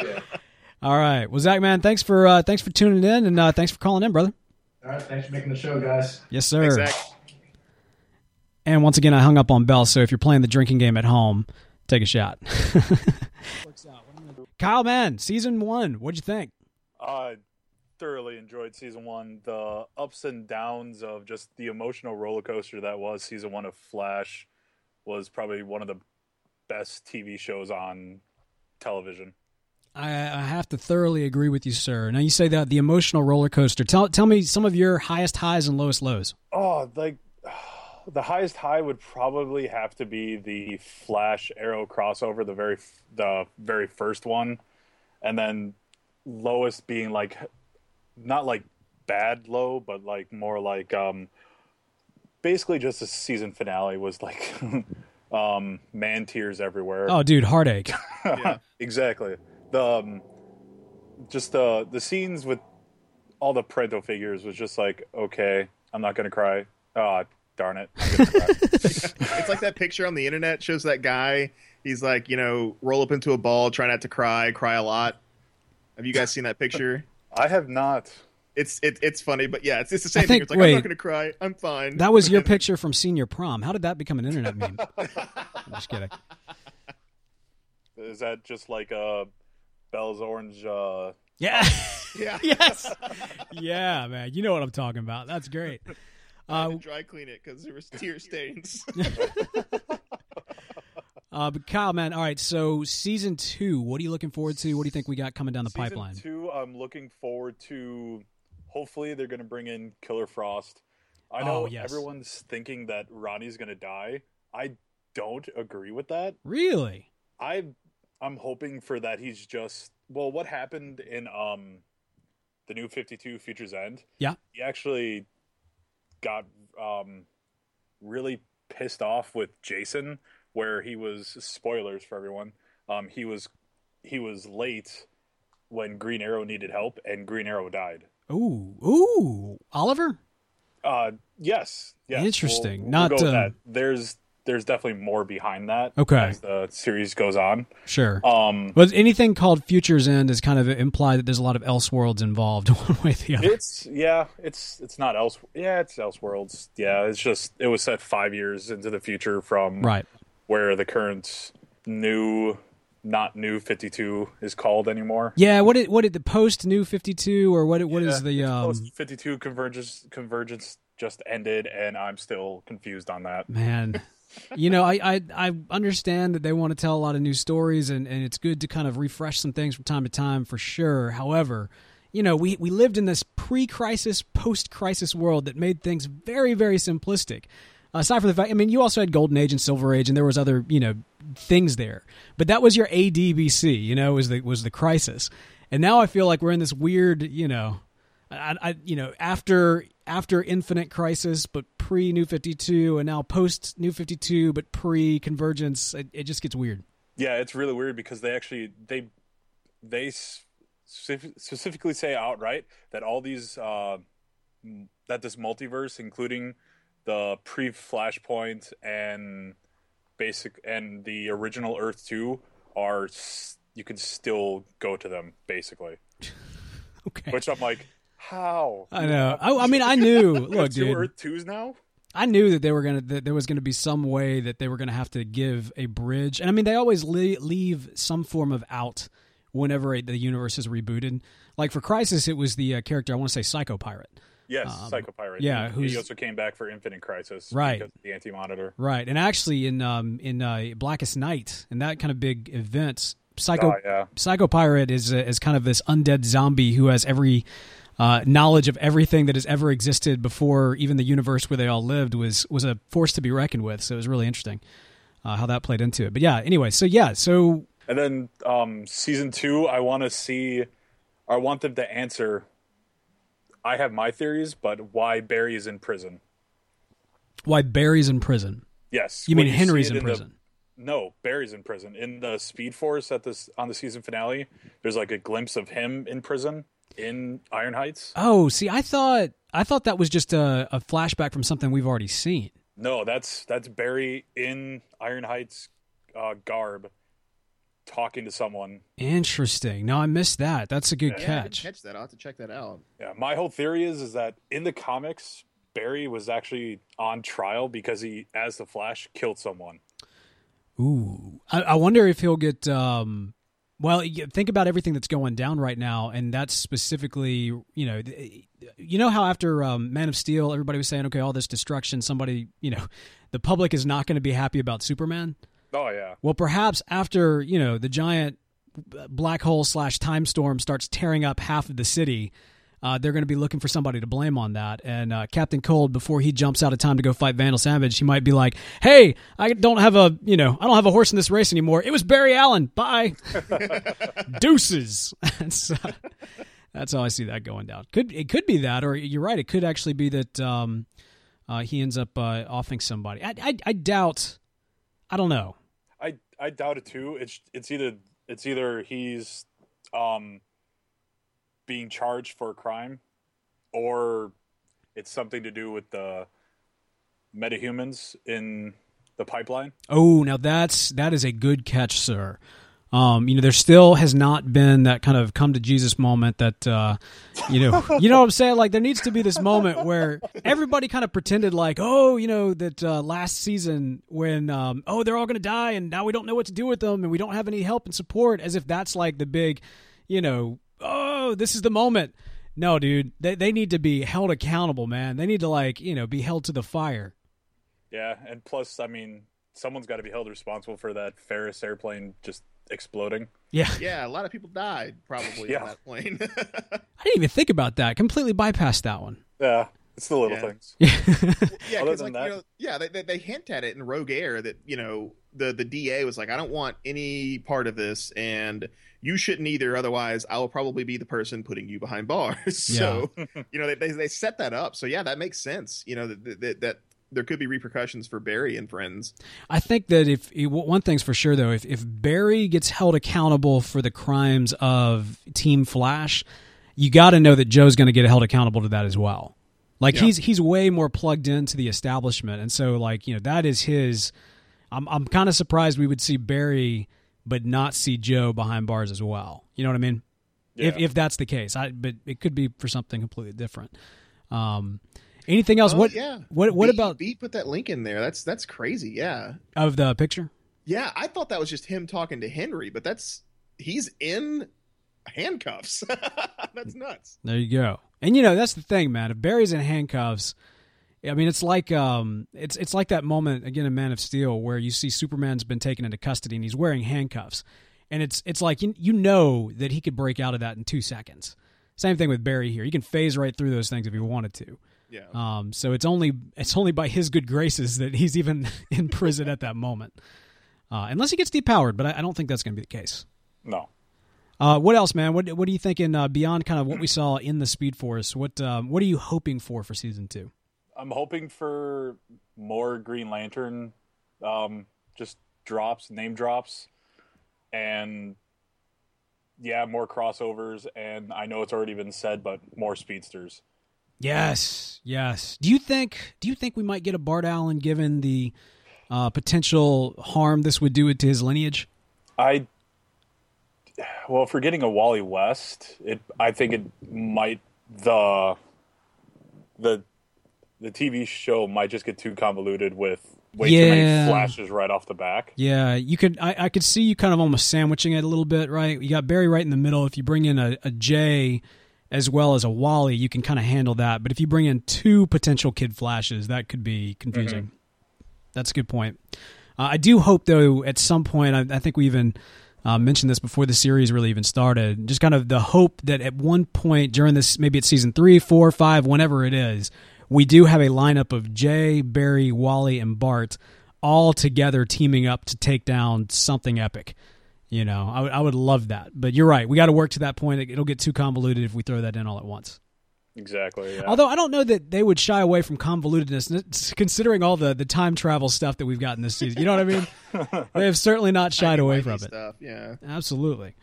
yeah. All right. Well, Zach, man, thanks for uh, thanks for tuning in and uh, thanks for calling in, brother. All right. Thanks for making the show, guys. Yes, sir. Thanks, and once again, I hung up on Beall. So if you're playing the drinking game at home, take a shot. Kyle, man, season one. What'd you think? I thoroughly enjoyed season one. The ups and downs of just the emotional roller coaster that was season one of Flash was probably one of the best TV shows on television. I, I, have to thoroughly agree with you, sir. Now you say that the emotional roller coaster. Tell tell me some of your highest highs and lowest lows. Oh, like the highest high would probably have to be the Flash Arrow crossover, the very the very first one, and then lowest being like not like bad low, but like more like um basically just a season finale was like um man tears everywhere. Oh, dude, heartache. yeah, exactly the um, just the the scenes with all the parental figures was just like okay i'm not gonna cry oh darn it. It's like that picture on the internet shows that guy. He's like you know roll up into a ball try not to cry cry a lot. Have you guys seen that picture? I have not. It's it, it's funny but yeah it's, it's the same I think, thing it's like wait, i'm not gonna cry. I'm fine. That was your picture from senior prom. How did that become an internet meme? I'm just kidding. Is that just like a Bell's orange. Uh, yeah, yeah, yes, yeah, man. You know what I'm talking about. That's great. Uh, dry clean it because there was tear stains. uh, but Kyle, man, all right. So season two, what are you looking forward to? What do you think we got coming down the season pipeline? Two, I'm looking forward to. Hopefully, they're going to bring in Killer Frost. I know oh, yes. everyone's thinking that Ronnie's going to die. I don't agree with that. Really? I I'm hoping for that he's just well what happened in um the new 52 Futures End. Yeah. He actually got um really pissed off with Jason where he was spoilers for everyone. Um he was he was late when Green Arrow needed help, and Green Arrow died. Ooh, ooh, Oliver. Uh, yes, yes. Interesting. We'll, Not, uh, that. There's there's definitely more behind that. Okay. as the series goes on. Sure. Um, But anything called Future's End is kind of implied that there's a lot of Elseworlds involved, one way or the other. it's yeah, it's it's not else. Yeah, it's Elseworlds. Yeah, it's just it was set five years into the future from Right. where the current new, not new Fifty Two is called anymore. Yeah. What did what did the post New Fifty Two or what what is the um? Fifty Two convergence convergence just ended, and I'm still confused on that. Man, you know, I, I I understand that they want to tell a lot of new stories, and, and it's good to kind of refresh some things from time to time for sure. However, you know, we we lived in this pre-crisis, post-crisis world that made things very very simplistic. Aside from the fact, I mean, you also had Golden Age and Silver Age, and there was other you know things there, but that was your ADBC. You know, was the was the crisis, and now I feel like we're in this weird, you know, I, I you know after after Infinite Crisis, but pre New Fifty Two, and now post New Fifty Two, but pre Convergence. It, it just gets weird. Yeah, it's really weird because they actually they they specifically say outright that all these uh, that this multiverse, including the pre Flashpoint and basic and the original Earth two, are you can still go to them basically. Okay, Which I'm like, how? I know. I, I mean, I knew. Look, two dude, Earth twos now. I knew that they were gonna that there was gonna be some way that they were gonna have to give a bridge, and I mean, they always le- leave some form of out whenever the universe is rebooted. Like for Crisis, it was the uh, character I want to say Psycho Pirate. Yes, Psycho Pirate. Um, yeah, he also came back for Infinite Crisis, Right. The Anti Monitor. Right, and actually in um in uh, Blackest Night and that kind of big event, Psycho Oh, yeah. Psycho Pirate is uh, is kind of this undead zombie who has every uh, knowledge of everything that has ever existed before even the universe where they all lived was was a force to be reckoned with. So it was really interesting uh, how that played into it. But yeah, anyway, so yeah, so And then um, season two, I want to see, I want them to answer. I have my theories, but why Barry is in prison? why Barry's in prison? Yes, You mean see Henry's in the- prison? no, Barry's in prison. In the Speed Force at this on the season finale, there's like a glimpse of him in prison in Iron Heights. Oh, see, I thought I thought that was just a, a flashback from something we've already seen. No, that's that's Barry in Iron Heights uh, garb, talking to someone. Interesting. No, I missed that. That's a good Yeah, I didn't catch. catch that. I'll have to check that out. Yeah, my whole theory is is that in the comics, Barry was actually on trial because he, as the Flash, killed someone. Ooh, I, I wonder if he'll get. Um, well, think about everything that's going down right now, and that's specifically, you know, you know how after um, Man of Steel, everybody was saying, okay, all this destruction, somebody, you know, the public is not going to be happy about Superman. Oh yeah, Well, perhaps after you know the giant black hole slash time storm starts tearing up half of the city, uh, they're going to be looking for somebody to blame on that. And uh, Captain Cold, before he jumps out of time to go fight Vandal Savage, he might be like, "Hey, I don't have a you know I don't have a horse in this race anymore. It was Barry Allen. Bye, deuces." that's, uh, that's how I see that going down. Could it could be that, or you're right. It could actually be that um, uh, he ends up uh, offing somebody. I, I I doubt. I don't know. I I doubt it too. It's it's either it's either he's um being charged for a crime, or it's something to do with the metahumans in the pipeline. Oh, now that's that is a good catch, sir. Um, you know, there still has not been that kind of come to Jesus moment that uh, you know, you know what I'm saying? Like there needs to be this moment where everybody kind of pretended like, oh, you know, that uh, last season when um, oh they're all going to die and now we don't know what to do with them and we don't have any help and support, as if that's like the big, you know, oh this is the moment. No, dude, they they need to be held accountable, man. They need to like you know be held to the fire. Yeah, and plus, I mean, someone's got to be held responsible for that Ferris airplane just exploding. Yeah. Yeah, a lot of people died probably Yeah. on that plane. I didn't even think about that. Completely bypassed that one. Yeah, it's the little Yeah. things. yeah, Other than like that- you know, yeah, they, they they hint at it in Rogue Air that you know the the DA was like, I don't want any part of this, and you shouldn't either. Otherwise, I will probably be the person putting you behind bars. so you know they, they set that up. So yeah, that makes sense. You know that that, that there could be repercussions for Barry and friends. I think that if one thing's for sure though, if if Barry gets held accountable for the crimes of Team Flash, you got to know that Joe's going to get held accountable to that as well. Like Yeah. he's he's way more plugged into the establishment, and so like you know that is his. I'm I'm kind of surprised we would see Barry, but not see Joe behind bars as well. You know what I mean? If Yeah. if that's the case, I but it could be for something completely different. Um, anything else? Oh, what yeah. what what B- about B put that link in there? That's that's crazy. Yeah. of the picture? Yeah, I thought that was just him talking to Henry, but that's he's in handcuffs. that's nuts. There you go. And you know that's the thing, man. If Barry's in handcuffs, I mean it's like um it's it's like that moment again in Man of Steel where you see Superman's been taken into custody and he's wearing handcuffs, and it's it's like you, you know that he could break out of that in two seconds. Same thing with Barry here. He can phase right through those things if he wanted to. Yeah. Um, so it's only it's only by his good graces that he's even in prison at that moment, uh, unless he gets depowered. But I, I don't think that's going to be the case. No. Uh, what else, man? What What are you thinking uh, beyond kind of what we saw in the Speed Force? What um, What are you hoping for for season two? I'm hoping for more Green Lantern, um, just drops, name drops, and yeah, more crossovers. And I know it's already been said, but more speedsters. Yes, yes. Do you think Do you think we might get a Bart Allen given the uh, potential harm this would do it to his lineage? I well, for getting a Wally West, it I think it might the the the TV show might just get too convoluted with way too many flashes right off the back. Yeah, you could. I, I could see you kind of almost sandwiching it a little bit, right? You got Barry right in the middle. If you bring in a, a Jay as well as a Wally, you can kind of handle that. But if you bring in two potential kid flashes, that could be confusing. That's a good point. Uh, I do hope, though, at some point, I, I think we even uh, mentioned this before the series really even started. Just kind of the hope that at one point during this, maybe it's season three, four, five, whenever it is, we do have a lineup of Jay, Barry, Wally, and Bart all together teaming up to take down something epic. You know, I would love that. But you're right. We got to work to that point. It, it'll get too convoluted if we throw that in all at once. Exactly. Yeah. Although I don't know that they would shy away from convolutedness, considering all the, the time travel stuff that we've got in this season. You know what I mean? they have certainly not shied away from Timey-wimey it. Stuff. Yeah. Absolutely.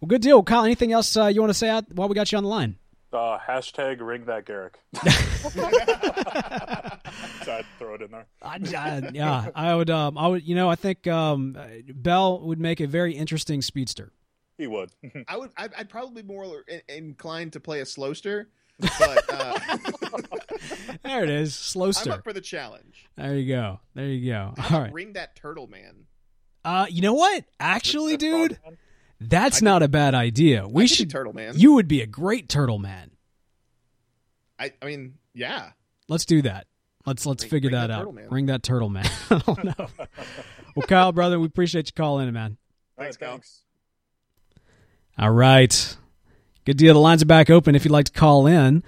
Well, good deal, Kyle. Anything else uh, you want to say out while we got you on the line? Uh, hashtag ring that Garrick. so I'd throw it in there. I, I- yeah, I would. Um, I would. You know, I think um, Beall would make a very interesting speedster. He would. I would. I'd, I'd probably be more inclined to play a slowster, but uh, There it is, I'm Slowster. up for the challenge. There you go. There you go. All right. All ring that turtle man. Uh, you know what? Actually, dude. frog dude, man? that's not a bad idea. We I could be should. turtle man. You would be a great turtle man. I, I mean, yeah. Let's do that. Let's let's Ring- figure ring that that out. man. Ring that turtle man. I don't know. well, Kyle, brother, we appreciate you calling in, man. Thanks, Kyle. thanks. All right. Good deal. The lines are back open if you'd like to call in.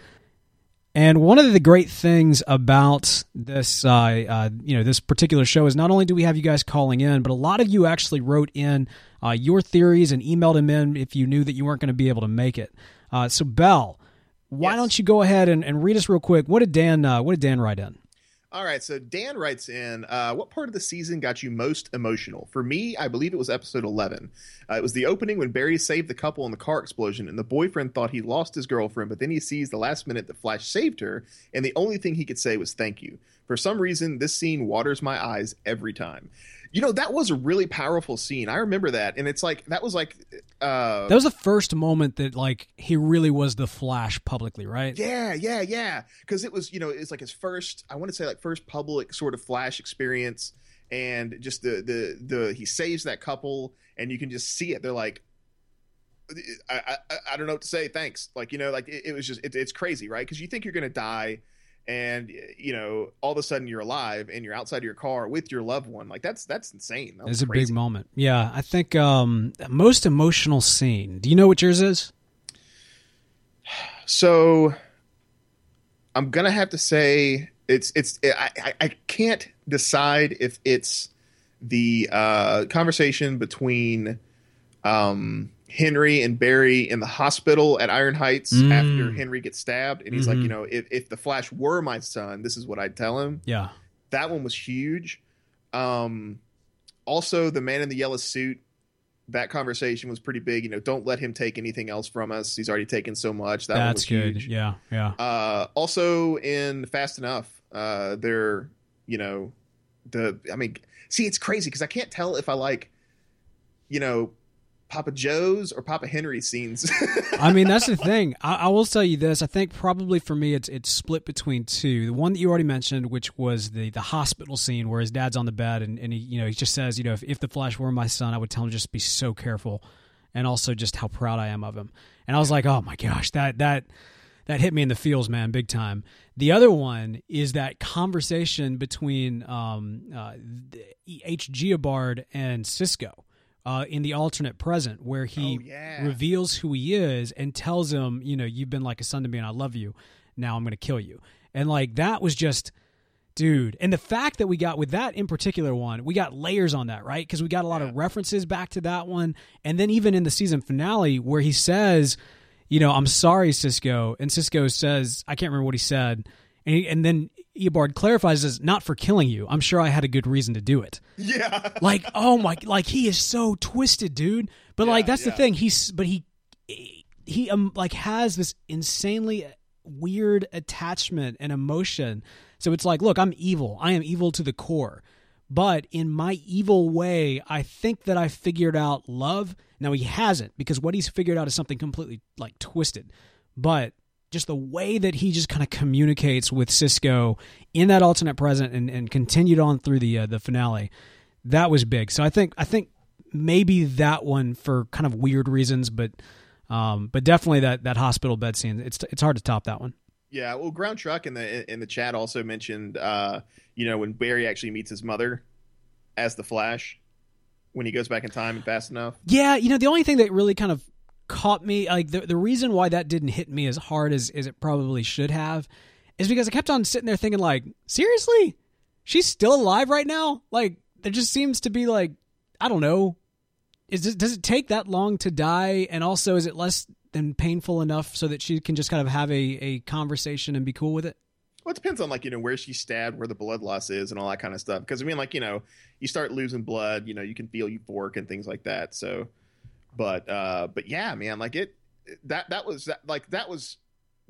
And one of the great things about this, uh, uh, you know, this particular show is not only do we have you guys calling in, but a lot of you actually wrote in uh, your theories and emailed them in if you knew that you weren't going to be able to make it. Uh, so, Beall, why Yes. don't you go ahead and, and read us real quick? What did Dan? Uh, what did Dan write in? All right, so Dan writes in, uh, what part of the season got you most emotional? For me, I believe it was episode 11. Uh, it was the opening when Barry saved the couple in the car explosion, and the boyfriend thought he lost his girlfriend, but then he sees the last minute that Flash saved her, and the only thing he could say was thank you. For some reason, this scene waters my eyes every time. You know, that was a really powerful scene. I remember that, and it's like, that was like, uh, That was the first moment that like he really was the Flash publicly, right? Yeah, yeah, yeah. Because it was, you know, it's like his first. I want to say like first public sort of Flash experience, and just the the the he saves that couple, and you can just see it. They're like, I I, I don't know what to say. Thanks. Like you know, like it, it was just it, it's crazy, right? Because you think you're gonna die. And you know, all of a sudden you're alive and you're outside of your car with your loved one. Like that's that's insane. That It's a big moment. Yeah, I think um, most emotional scene. Do you know what yours is? So I'm gonna have to say it's it's I, I, I can't decide if it's the uh, conversation between um, Henry and Barry in the hospital at Iron Heights Mm. after Henry gets stabbed, and he's like, Mhm. you know, if if the Flash were my son, this is what I'd tell him. Yeah. That one was huge. Um, also, the man in the yellow suit. That conversation was pretty big. You know, don't let him take anything else from us. He's already taken so much. That That's was good. huge. Yeah. Yeah. Uh, also in Fast Enough, uh, they're you know the I mean, see, it's crazy because I can't tell if I like you know Papa Joe's or Papa Henry's scenes. I mean, that's the thing. I, I will tell you this. I think probably for me, it's it's split between two. The one that you already mentioned, which was the the hospital scene where his dad's on the bed and, and he you know he just says, you know, if, if the Flash were my son, I would tell him just be so careful, and also just how proud I am of him. And I was like, oh my gosh, that that that hit me in the feels, man, big time. The other one is that conversation between um, uh, Eobard and Cisco. Uh, in the alternate present, where he Oh, yeah. reveals who he is and tells him, you know, you've been like a son to me and I love you. Now I'm going to kill you. And like that was just dude. And the fact that we got with that in particular one, we got layers on that, right? Because we got a lot of references back to that one. And then even in the season finale where he says, you know, I'm sorry, Cisco. And Cisco says, I can't remember what he said. And, he, and then Eobard clarifies as not for killing you. I'm sure I had a good reason to do it. Yeah, like oh my like he is so twisted dude. But like Yeah, that's the thing. He's but he he um like has this insanely weird attachment and emotion. So it's like look i'm evil. I am evil to the core. But in my evil way i think that i figured out love. Now he hasn't because what he's figured out is something completely like twisted. But just the way that he just kind of communicates with Cisco in that alternate present and, and continued on through the uh, the finale, that was big. So I think I think maybe that one for kind of weird reasons, but um, but definitely that that hospital bed scene. It's it's hard to top that one. yeah. Well, Ground Truck in the in the chat also mentioned, uh, you know, when Barry actually meets his mother as the Flash when he goes back in time and fast enough. Yeah, you know the only thing that really kind of caught me like the the reason why that didn't hit me as hard as as it probably should have is because I kept on sitting there thinking like seriously? She's still alive right now? Like there just seems to be like I don't know. Is does it take that long to die? And also is it less than painful enough so that she can just kind of have a a conversation and be cool with it? Well, it depends on like you know where she's stabbed, where the blood loss is, and all that kind of stuff. Because I mean, like you know, you start losing blood, you know, you can feel euphoric and things like that. So, but uh, but yeah, man, like it that that was that like that was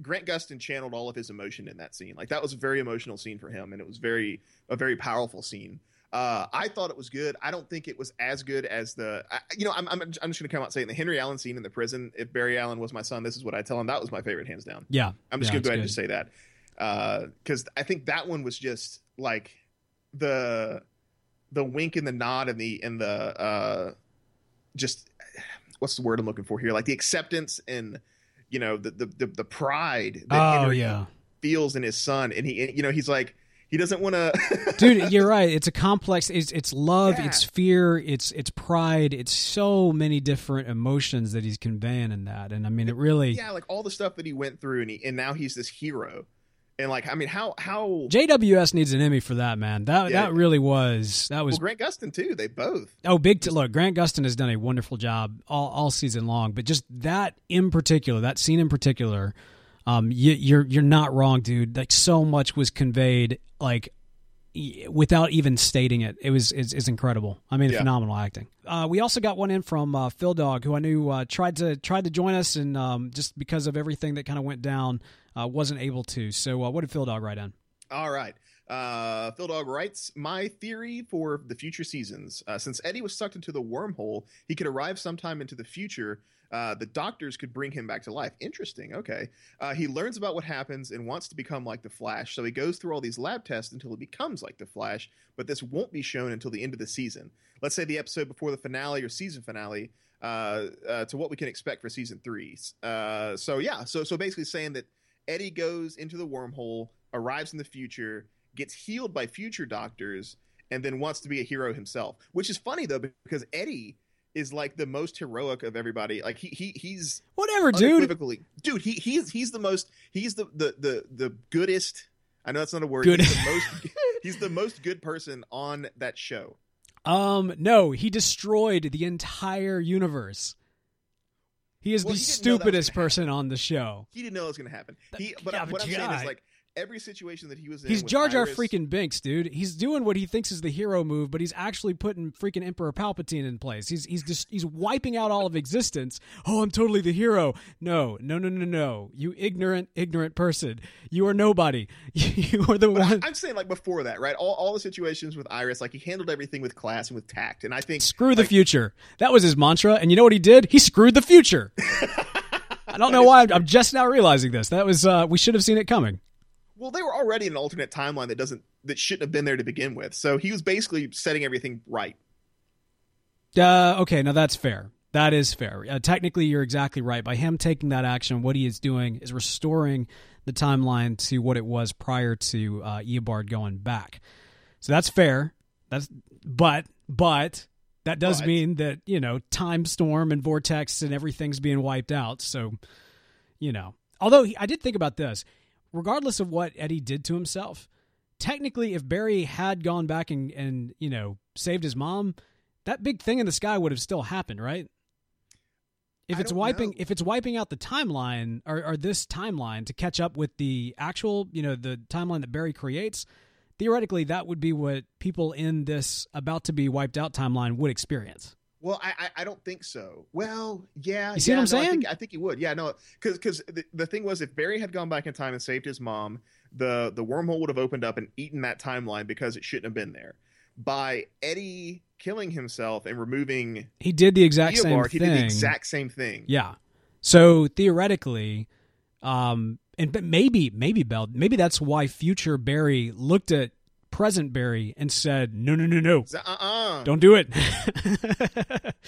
Grant Gustin channeled all of his emotion in that scene. Like that was a very emotional scene for him, and it was very a very powerful scene. Uh, I thought it was good. I don't think it was as good as the. I, you know, I'm, I'm I'm just going to come out saying the Henry Allen scene in the prison. If Barry Allen was my son, this is what I tell him. That was my favorite, hands down. yeah I'm just Yeah, gonna go ahead and just say that because I think that one was just like the the wink and the nod and the and the uh, just what's the word I'm looking for here? Like the acceptance and you know the the the, the pride that oh Henry yeah feels in his son, and he you know he's like he doesn't want to. dude you're right it's a complex it's it's love Yeah. it's fear it's it's pride it's so many different emotions that he's conveying in that and i mean it really yeah, like all the stuff that he went through, and he and now he's this hero, and like I mean how how jws needs an emmy for that man that Yeah. that really was that was well Grant Gustin too. They both. oh big t- look grant gustin has done a wonderful job all, all season long but just that in particular that scene in particular um you, you're you're not wrong dude like so much was conveyed like without even stating it. It was is, is incredible. I mean Yeah. phenomenal acting. Uh, we also got one in from uh, phil dog who i knew uh, tried to tried to join us and um, just because of everything that kind of went down uh, wasn't able to. So uh, what did phil dog write in? All right. Uh, Phil Dog writes My theory for the future seasons. Uh, since Eddie was sucked into the wormhole, he could arrive sometime into the future. Uh, the doctors could bring him back to life. Interesting. Okay. Uh, he learns about what happens and wants to become like the Flash. So he goes through all these lab tests until he becomes like the Flash. But this won't be shown until the end of the season. Let's say the episode before the finale or season finale. Uh, uh, to what we can expect for season three. Uh, so yeah. So so basically saying that Eddie goes into the wormhole, arrives in the future, gets healed by future doctors, and then wants to be a hero himself. Which is funny though, because Eddie is like the most heroic of everybody. Like he he he's whatever dude dude. He he's he's the most he's the the the the goodest. I know that's not a word. Good. He's the most he's the most good person on that show. um no he destroyed the entire universe He is Well, the he didn't know that was stupidest person on the show. He didn't know it was going to happen. He, but yeah, what I'm saying is like every situation that he was in. He's Jar Jar Iris- freaking Binks, dude. He's doing what he thinks is the hero move, but he's actually putting freaking Emperor Palpatine in place. He's he's just he's wiping out all of existence. Oh, I'm totally the hero. No, no, no, no, no. You ignorant, ignorant person. You are nobody. You are the But I, one. I'm saying like before that, right? All, all the situations with Iris, like he handled everything with class and with tact, and I think Screw the like, future. That was his mantra, and you know what he did? He screwed the future. I don't know why. I'm, I'm just now realizing this. That was uh, we should have seen it coming. Well, they were already in an alternate timeline that doesn't that shouldn't have been there to begin with. So he was basically setting everything right. Uh, okay, now that's fair. That is fair. Uh, technically, you're exactly right. By him taking that action, what he is doing is restoring the timeline to what it was prior to uh, Eobard going back. So that's fair. That's but but that does But- mean that you know time storm and vortex and everything's being wiped out. So you know, although he, I did think about this, regardless of what Eddie did to himself, technically, if Barry had gone back and and you know saved his mom, that big thing in the sky would have still happened, right? If I it's wiping, know. if it's wiping out the timeline or, or this timeline to catch up with the actual, you know, the timeline that Barry creates, theoretically, that would be what people in this about to be wiped out timeline would experience. Well, I I, I don't think so. Well, yeah, You see yeah, what I'm no, I saying? think, I think he would. Yeah, no, because because the, the thing was, if Barry had gone back in time and saved his mom, the the wormhole would have opened up and eaten that timeline because it shouldn't have been there. By Eddie killing himself and removing He did the exact same Eobard, he thing. did the exact same thing. Yeah. So theoretically, um, and but maybe maybe Beall, maybe that's why future Barry looked at present Barry and said, "No, no, no, no, Uh uh don't do it."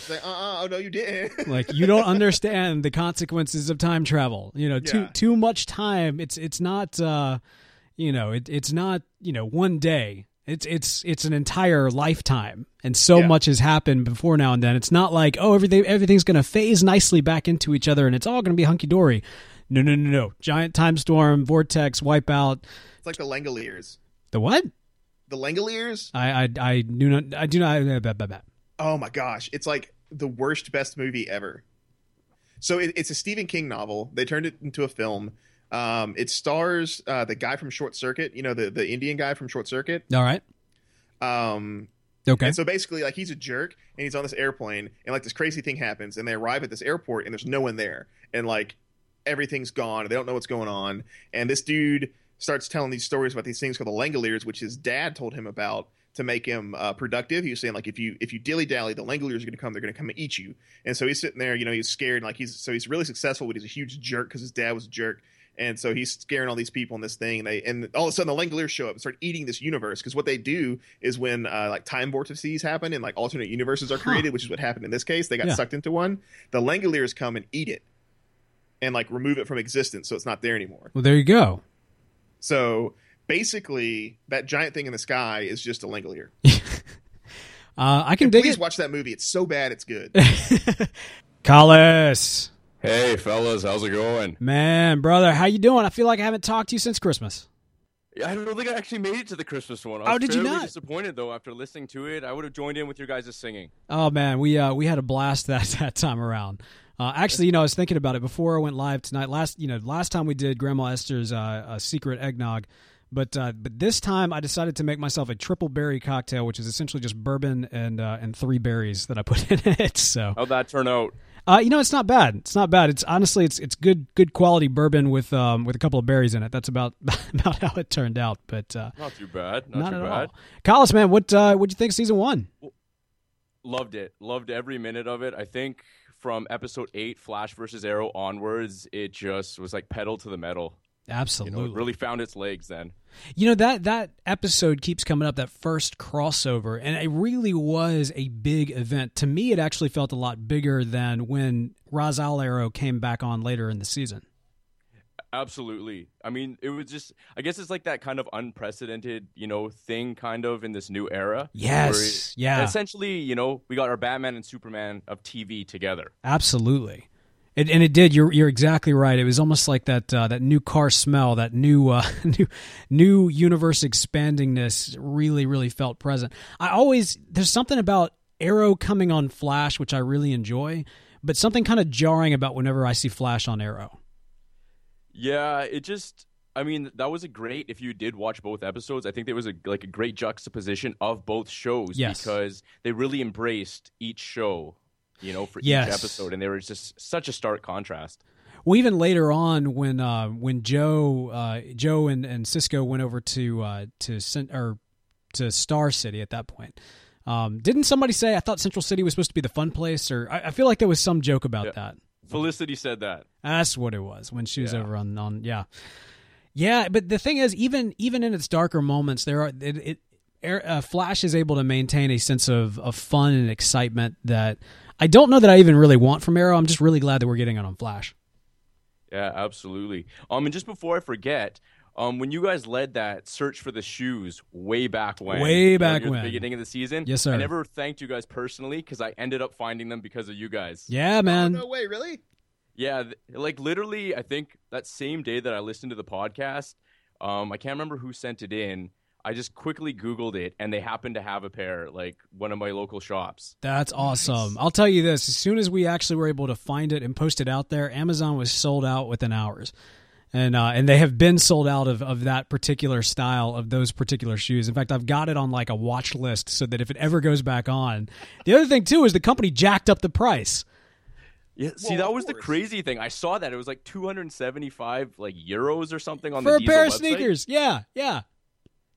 Like, uh uh Oh no, you didn't. like you don't understand the consequences of time travel. You know, too Yeah. too much time. It's it's not. Uh, you know, it, it's not. You know, one day. It's it's it's an entire lifetime, and so Yeah. much has happened before now and then. It's not like oh everything everything's going to phase nicely back into each other, and it's all going to be hunky dory. No, no, no, no! Giant time storm, vortex, wipeout. It's like the Langoliers. The what? The Langoliers. I I I do not I do not. blah, blah, blah. Oh my gosh, it's like the worst best movie ever. So it, it's a Stephen King novel. They turned it into a film. Um, it stars uh, the guy from Short Circuit. You know the the Indian guy from Short Circuit. All right. Um, Okay. And so basically, like he's a jerk, and he's on this airplane, and like this crazy thing happens, and they arrive at this airport, and there's no one there, and like everything's gone, and they don't know what's going on, and this dude starts telling these stories about these things called the Langoliers, which his dad told him about to make him uh, productive. He was saying like if you if you dilly dally, the Langoliers are going to come, they're going to come and eat you, and so he's sitting there, you know, he's scared, and like he's so he's really successful, but he's a huge jerk because his dad was a jerk. And so he's scaring all these people in this thing, and they and all of a sudden the Langoliers show up and start eating this universe because what they do is when uh, like time vortices happen and like alternate universes are created, which is what happened in this case. They got Yeah. sucked into one. The Langoliers come and eat it, and like remove it from existence, so it's not there anymore. well, there you go. So basically, that giant thing in the sky is just a Langolier. Uh, I can And dig please it. watch that movie. It's so bad, it's good. Collis. Hey, fellas, how's it going? Man, brother, how you doing? I feel like I haven't talked to you since Christmas. I don't think I actually made it to the Christmas one. I Oh, did you fairly not? disappointed though after listening to it. I would have joined in with your guys' singing. Oh man, we uh we had a blast that that time around. Uh, actually, you know, I was thinking about it before I went live tonight. Last, you know, last time we did Grandma Esther's uh, uh, secret eggnog, but uh, but this time I decided to make myself a triple berry cocktail, which is essentially just bourbon and uh, and three berries that I put in it. So, How'd that turn out? uh, you know, it's not bad. It's not bad. It's honestly, it's it's good good quality bourbon with um with a couple of berries in it. That's about about how it turned out. But uh, Not too bad. Not, not too bad. all. Collis, man, what uh, what'd you think of season one? Loved it. Loved every minute of it. I think from episode eight, Flash versus Arrow onwards, it just was like pedal to the metal. You Absolutely. know, it really found its legs then. You know that that episode keeps coming up. That first crossover, and it really was a big event. To me, it actually felt a lot bigger than when Ra's al Arrow came back on later in the season. Absolutely. I mean, it was just, I guess it's like that kind of unprecedented, you know, thing kind of in this new era. Yes, it- yeah. Essentially, you know, we got our Batman and Superman of TV together. Absolutely, it, and it did. You're you're exactly right. It was almost like that uh, that new car smell, that new uh, new new universe expandingness. Really, really felt present. I always there's something about Arrow coming on Flash, which I really enjoy. but something kind of jarring about whenever I see Flash on Arrow. Yeah, it just. I mean, that was a great. If you did watch both episodes, I think there was a like a great juxtaposition of both shows Yes. because they really embraced each show, you know, for Yes. each episode, and there was just such a stark contrast. Well, even later on, when uh, when Joe uh, Joe and, and Cisco went over to uh, to or to Star City at that point, um, didn't somebody say I thought Central City was supposed to be the fun place? Or I, I feel like there was some joke about Yeah. that. Felicity said that. That's what it was when she was Yeah. over on on yeah, yeah. But the thing is, even even in its darker moments, there are it. it Air- uh, Flash is able to maintain a sense of, of fun and excitement that I don't know that I even really want from Arrow. I'm just really glad that we're getting it on Flash. Yeah, absolutely. Um, and just before I forget, um, when you guys led that search for the shoes way back when, Way back near the when. beginning of the season, Yes, sir. I never thanked you guys personally because I ended up finding them because of you guys. Yeah, man. Oh, no way, really? Yeah, th- like literally, I think that same day that I listened to the podcast, um, I can't remember who sent it in. I just quickly Googled it, and they happened to have a pair, like one of my local shops. That's awesome. I'll tell you this: as soon as we actually were able to find it and post it out there, Amazon was sold out within hours, and uh, and they have been sold out of, of that particular style of those particular shoes. In fact, I've got it on like a watch list so that if it ever goes back on, the other thing too is the company jacked up the price. Yeah, see, Well, that of was the crazy thing. I saw that it was like 275 like euros or something on for the a pair of website. sneakers. Yeah, yeah.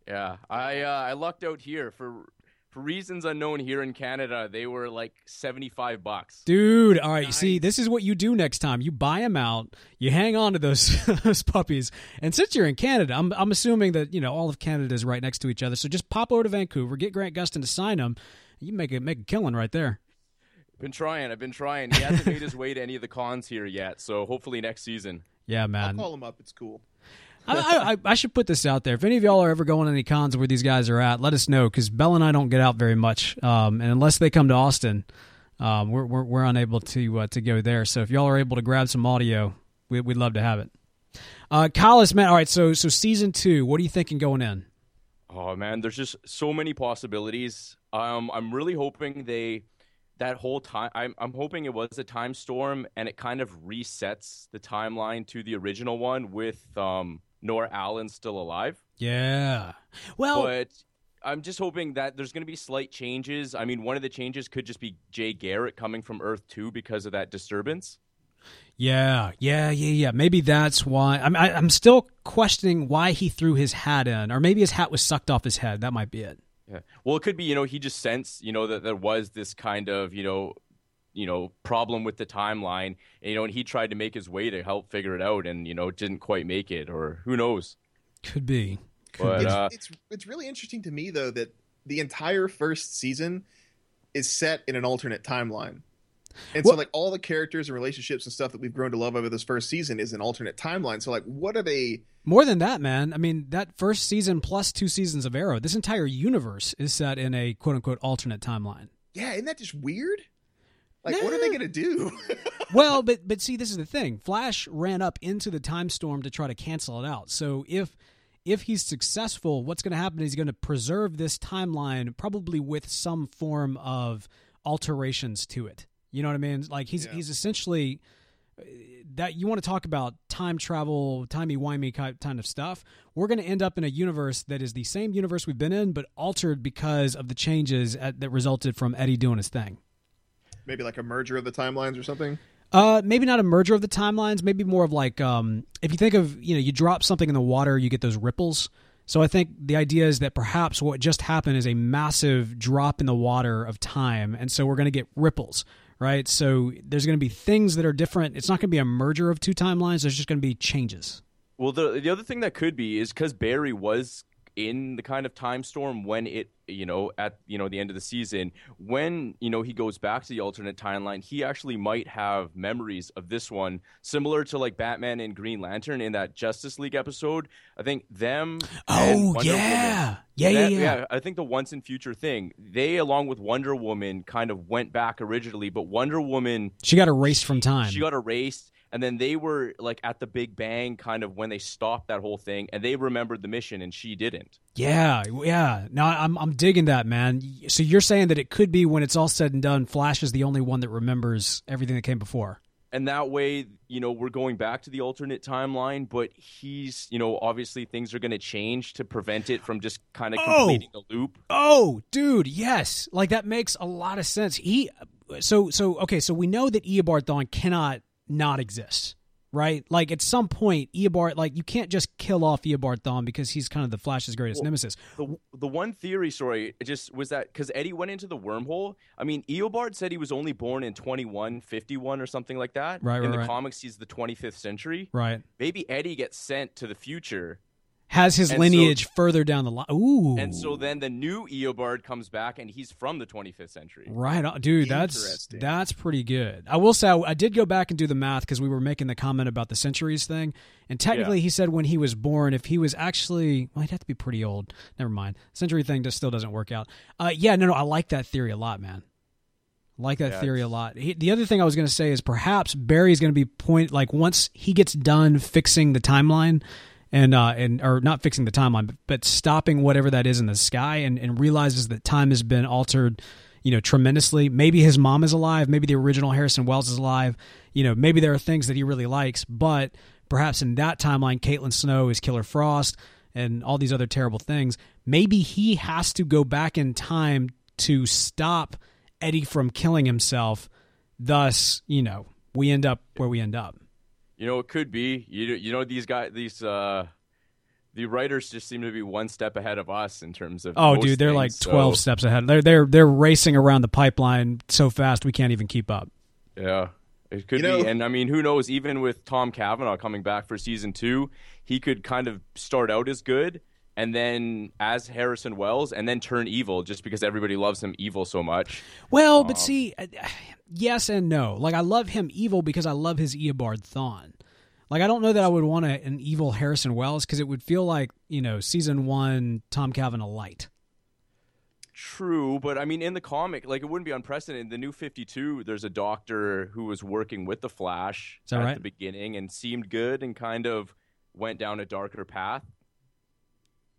Yeah, I uh, I lucked out here for for reasons unknown here in Canada. They were like 75 bucks. Dude, all right. See, this is what you do next time. You buy them out. You hang on to those those puppies. And since you're in Canada, I'm I'm assuming that you know all of Canada is right next to each other. So just pop over to Vancouver, get Grant Gustin to sign them. You make a make a killing right there. Been trying. I've been trying. He hasn't made his way to any of the cons here yet. So hopefully next season. Yeah, man. I'll call him up. It's cool. I, I, I- should put this out there. If any of y'all are ever going to any cons where these guys are at, let us know because Beall and I don't get out very much, um, and unless they come to Austin, um, we're, we're we're unable to uh, to go there. So if y'all are able to grab some audio, we, we'd love to have it. Uh, Collis, man. All right, so so season two. What are you thinking going in? Oh man, there's just so many possibilities. Um, I'm really hoping they that whole time. I'm I'm hoping it was a time storm and it kind of resets the timeline to the original one with um Nora Allen still alive. Yeah. Well, but I'm just hoping that there's going to be slight changes. I mean, one of the changes could just be Jay Garrick coming from Earth 2 because of that disturbance. Yeah, yeah, yeah, yeah. Maybe that's why. I'm I, I'm still questioning why he threw his hat in, or maybe his hat was sucked off his head. That might be it. Yeah. Well, it could be, you know, he just sensed, you know, that there was this kind of, you know, you know, problem with the timeline, and, you know, and he tried to make his way to help figure it out, and you know, didn't quite make it, or who knows. Could be. Could But be. uh, it's it's really interesting to me though that the entire first season is set in an alternate timeline. And Well- so like all the characters and relationships and stuff that we've grown to love over this first season is an alternate timeline. So like what are they More than that, man. I mean, that first season plus two seasons of Arrow, this entire universe is set in a quote unquote alternate timeline. Yeah, isn't that just weird? Like what are they going to do? well, but but see, this is the thing. Flash ran up into the time storm to try to cancel it out. So if if he's successful, what's going to happen is he's going to preserve this timeline, probably with some form of alterations to it. You know what I mean? Like he's Yeah. he's essentially uh, that you want to talk about time travel, timey wimey kind of stuff. We're going to end up in a universe that is the same universe we've been in, but altered because of the changes at, that resulted from Eddie doing his thing. Maybe like a merger of the timelines or something? Uh, maybe not a merger of the timelines. Maybe more of like, um, if you think of, you know, you drop something in the water, you get those ripples. So I think the idea is that perhaps what just happened is a massive drop in the water of time, and so we're going to get ripples, right? So there's going to be things that are different. It's not going to be a merger of two timelines. There's just going to be changes. Well, the the other thing that could be is because Barry was in the kind of time storm when it, you know, at you know the end of the season, when you know he goes back to the alternate timeline, he actually might have memories of this one, similar to like Batman and Green Lantern in that Justice League episode. I think them. Oh yeah, Woman- yeah, yeah, that- yeah. I think the once in future thing, they along with Wonder Woman kind of went back originally, but Wonder Woman She got erased from time. she got erased, and then they were like at the Big Bang, kind of when they stopped that whole thing, and they remembered the mission, and she didn't. Yeah, yeah. No, I'm I'm digging that, man. So you're saying that it could be when it's all said and done, Flash is the only one that remembers everything that came before. And that way, you know, we're going back to the alternate timeline, but he's, you know, obviously things are going to change to prevent it from just kind of Oh. completing the loop. Oh, dude, yes. Like that makes a lot of sense. He so so okay, so we know that Eobard Thawne cannot not exist. Right? Like at some point Eobard like you can't just kill off Eobard Thawne because he's kind of the Flash's greatest nemesis. The the one theory story just was that because Eddie went into the wormhole. I mean, Eobard said he was only born in 2151 or something like that. Right, In right, the right. comics, he's the 25th century. Right. Maybe Eddie gets sent to the future. Has his And so- lineage further down the line. Ooh. And so then the new Eobard comes back and he's from the 25th century. Right, on. dude. That's that's pretty good. I will say I, I did go back and do the math because we were making the comment about the centuries thing, and technically Yeah. he said when he was born, if he was actually, well, he'd have to be pretty old. Never mind, century thing just still doesn't work out. Uh, yeah, no, no, I like that theory a lot, man. I like that Yeah, theory a lot. He, the other thing I was going to say is perhaps Barry's going to be point like once he gets done fixing the timeline. And uh, and or not fixing the timeline, but, but stopping whatever that is in the sky, and, and realizes that time has been altered, you know, tremendously. Maybe his mom is alive. Maybe the original Harrison Wells is alive. You know, maybe there are things that he really likes, but perhaps in that timeline, Caitlin Snow is Killer Frost, and all these other terrible things. Maybe he has to go back in time to stop Eddie from killing himself. Thus, you know, we end up where we end up. You know, it could be. You you know these guys these uh the writers just seem to be one step ahead of us in terms of Oh, most dude, they're things, like so- twelve steps ahead. They're they're they're racing around the pipeline so fast we can't even keep up. Yeah. It could You know- be. And I mean, who knows, even with Tom Cavanagh coming back for season two, he could kind of start out as good and then as Harrison Wells and then turn evil just because everybody loves him evil so much. Well, but see, uh, yes and no. Like I love him evil because I love his Eobard Thawne. Like I don't know that I would want a, an evil Harrison Wells because it would feel like you know season one Tom Cavanagh light. True, but I mean, in the comic, like it wouldn't be unprecedented. The new 52, there's a doctor who was working with the Flash at right? the beginning and seemed good and kind of went down a darker path.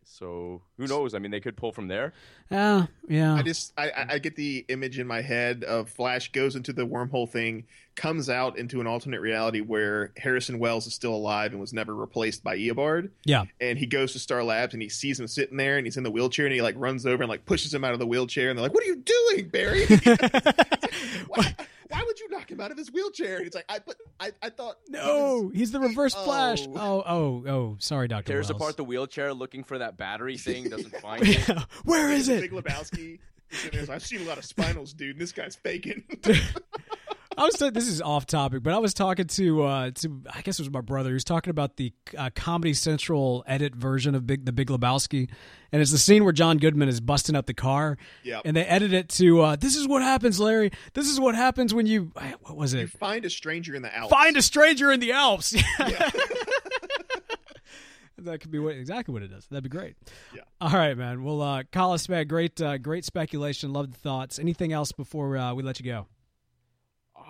So who knows? I mean, they could pull from there. Yeah, yeah. I just I, I- I get the image in my head of Flash goes into the wormhole thing, comes out into an alternate reality where Harrison Wells is still alive and was never replaced by Eobard. Yeah. And he goes to Star Labs and he sees him sitting there and he's in the wheelchair and he like runs over and like pushes him out of the wheelchair and they're like, "What are you doing, Barry? why, why would you knock him out of his wheelchair?" And he's like, "I but I, I thought he no, was- he's the reverse oh. Flash. Oh. Oh, oh, oh. Sorry, Doctor Tears Wells. apart the wheelchair looking for that battery thing, doesn't find it. Yeah. Where is Big it? Lebowski. is sitting there, he's like, I've seen a lot of spinals, dude. And this guy's faking. I was this is off topic, but I was talking to uh to I guess it was my brother. He was talking about the uh, Comedy Central edit version of Big the Big Lebowski, and it's the scene where John Goodman is busting up the car. Yep. And they edit it to uh, "This is what happens, Larry. This is what happens when you what was you it? find a stranger in the Alps. Find a stranger in the Alps." Yeah. that could be what, exactly what it is. That'd be great. Yeah. All right, man. Well, uh, Collis, man, great, uh, great speculation. Love the thoughts. Anything else before uh, we let you go?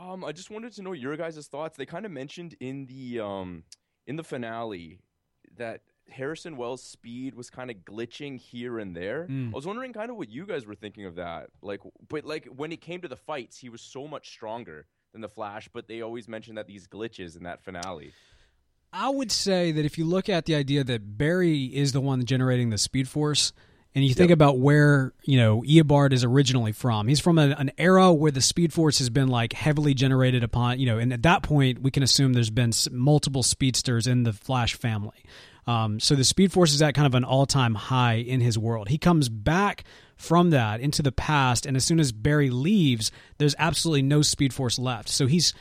Um, I just wanted to know your guys' thoughts. They kind of mentioned in the um in the finale that Harrison Wells' speed was kind of glitching here and there. Mm. I was wondering kind of what you guys were thinking of that. Like, but like when it came to the fights, he was so much stronger than the Flash. But they always mentioned that these glitches in that finale. I would say that if you look at the idea that Barry is the one generating the Speed Force, and you think about where you know Eobard is originally from, he's from a, an era where the Speed Force has been like heavily generated upon you know, and at that point we can assume there's been multiple speedsters in the Flash family. Um, so the Speed Force is at kind of an all-time high in his world. He comes back from that into the past, and as soon as Barry leaves, there's absolutely no Speed Force left. So he's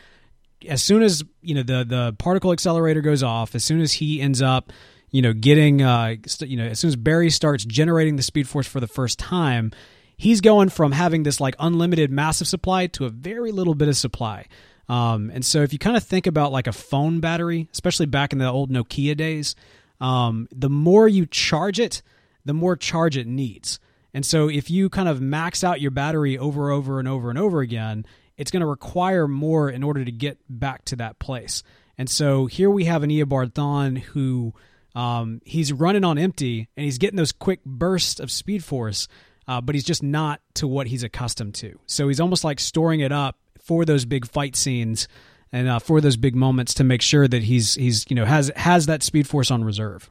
as soon as you know the the particle accelerator goes off, as soon as he ends up, you know, getting, uh, you know, as soon as Barry starts generating the Speed Force for the first time, he's going from having this like unlimited massive supply to a very little bit of supply. Um, and so if you kind of think about like a phone battery, especially back in the old Nokia days, um, the more you charge it, the more charge it needs. And so if you kind of max out your battery over, over, and over and over again, it's going to require more in order to get back to that place. And so here we have an Eobard Thawne who um, he's running on empty and he's getting those quick bursts of speed force, uh, but he's just not to what he's accustomed to. So he's almost like storing it up for those big fight scenes and uh, for those big moments to make sure that he's he's you know has has that speed force on reserve.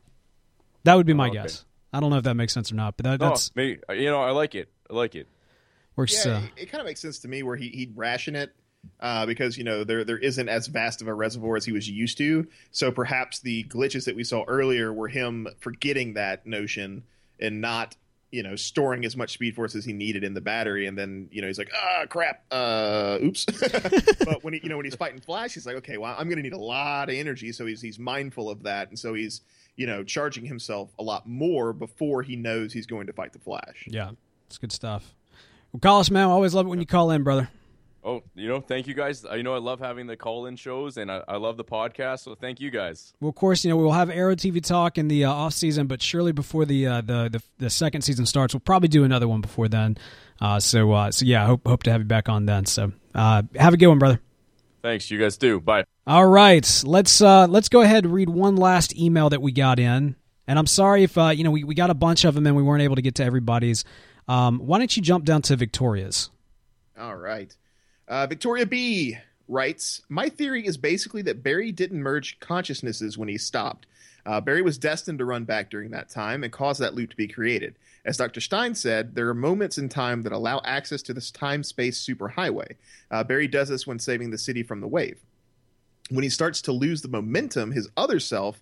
That would be my Oh, okay. guess. I don't know if that makes sense or not, but that, No, that's maybe, you know, I like it. I like it. works. Yeah, uh, it, it kind of makes sense to me where he he'd ration it uh, because you know there there isn't as vast of a reservoir as he was used to. So perhaps the glitches that we saw earlier were him forgetting that notion and not you know storing as much speed force as he needed in the battery, and then you know he's like ah crap, uh, oops. but when he you know when he's fighting Flash, he's like okay, well I'm going to need a lot of energy, so he's he's mindful of that, and so he's you know charging himself a lot more before he knows he's going to fight the Flash. yeah, it's good stuff. Well, call us, man. I always love it when you call in, brother. Oh, you know, thank you guys. You know, I love having the call-in shows, and I, I love the podcast. So thank you guys. Well, of course, you know we'll have Arrow TV talk in the uh, off season, but surely before the, uh, the the the second season starts, we'll probably do another one before then. Uh, so uh, so yeah, hope hope to have you back on then. So uh, have a good one, brother. Thanks. You guys do. Bye. All right, let's uh, let's go ahead and read one last email that we got in, and I'm sorry if uh, you know we, we got a bunch of them and we weren't able to get to everybody's. Um, why don't you jump down to Victoria's? All right. Uh, Victoria B writes My theory is basically that Barry didn't merge consciousnesses when he stopped. Uh, Barry was destined to run back during that time and cause that loop to be created. As Dr. Stein said, there are moments in time that allow access to this time space superhighway. Uh, Barry does this when saving the city from the wave. When he starts to lose the momentum, his other self,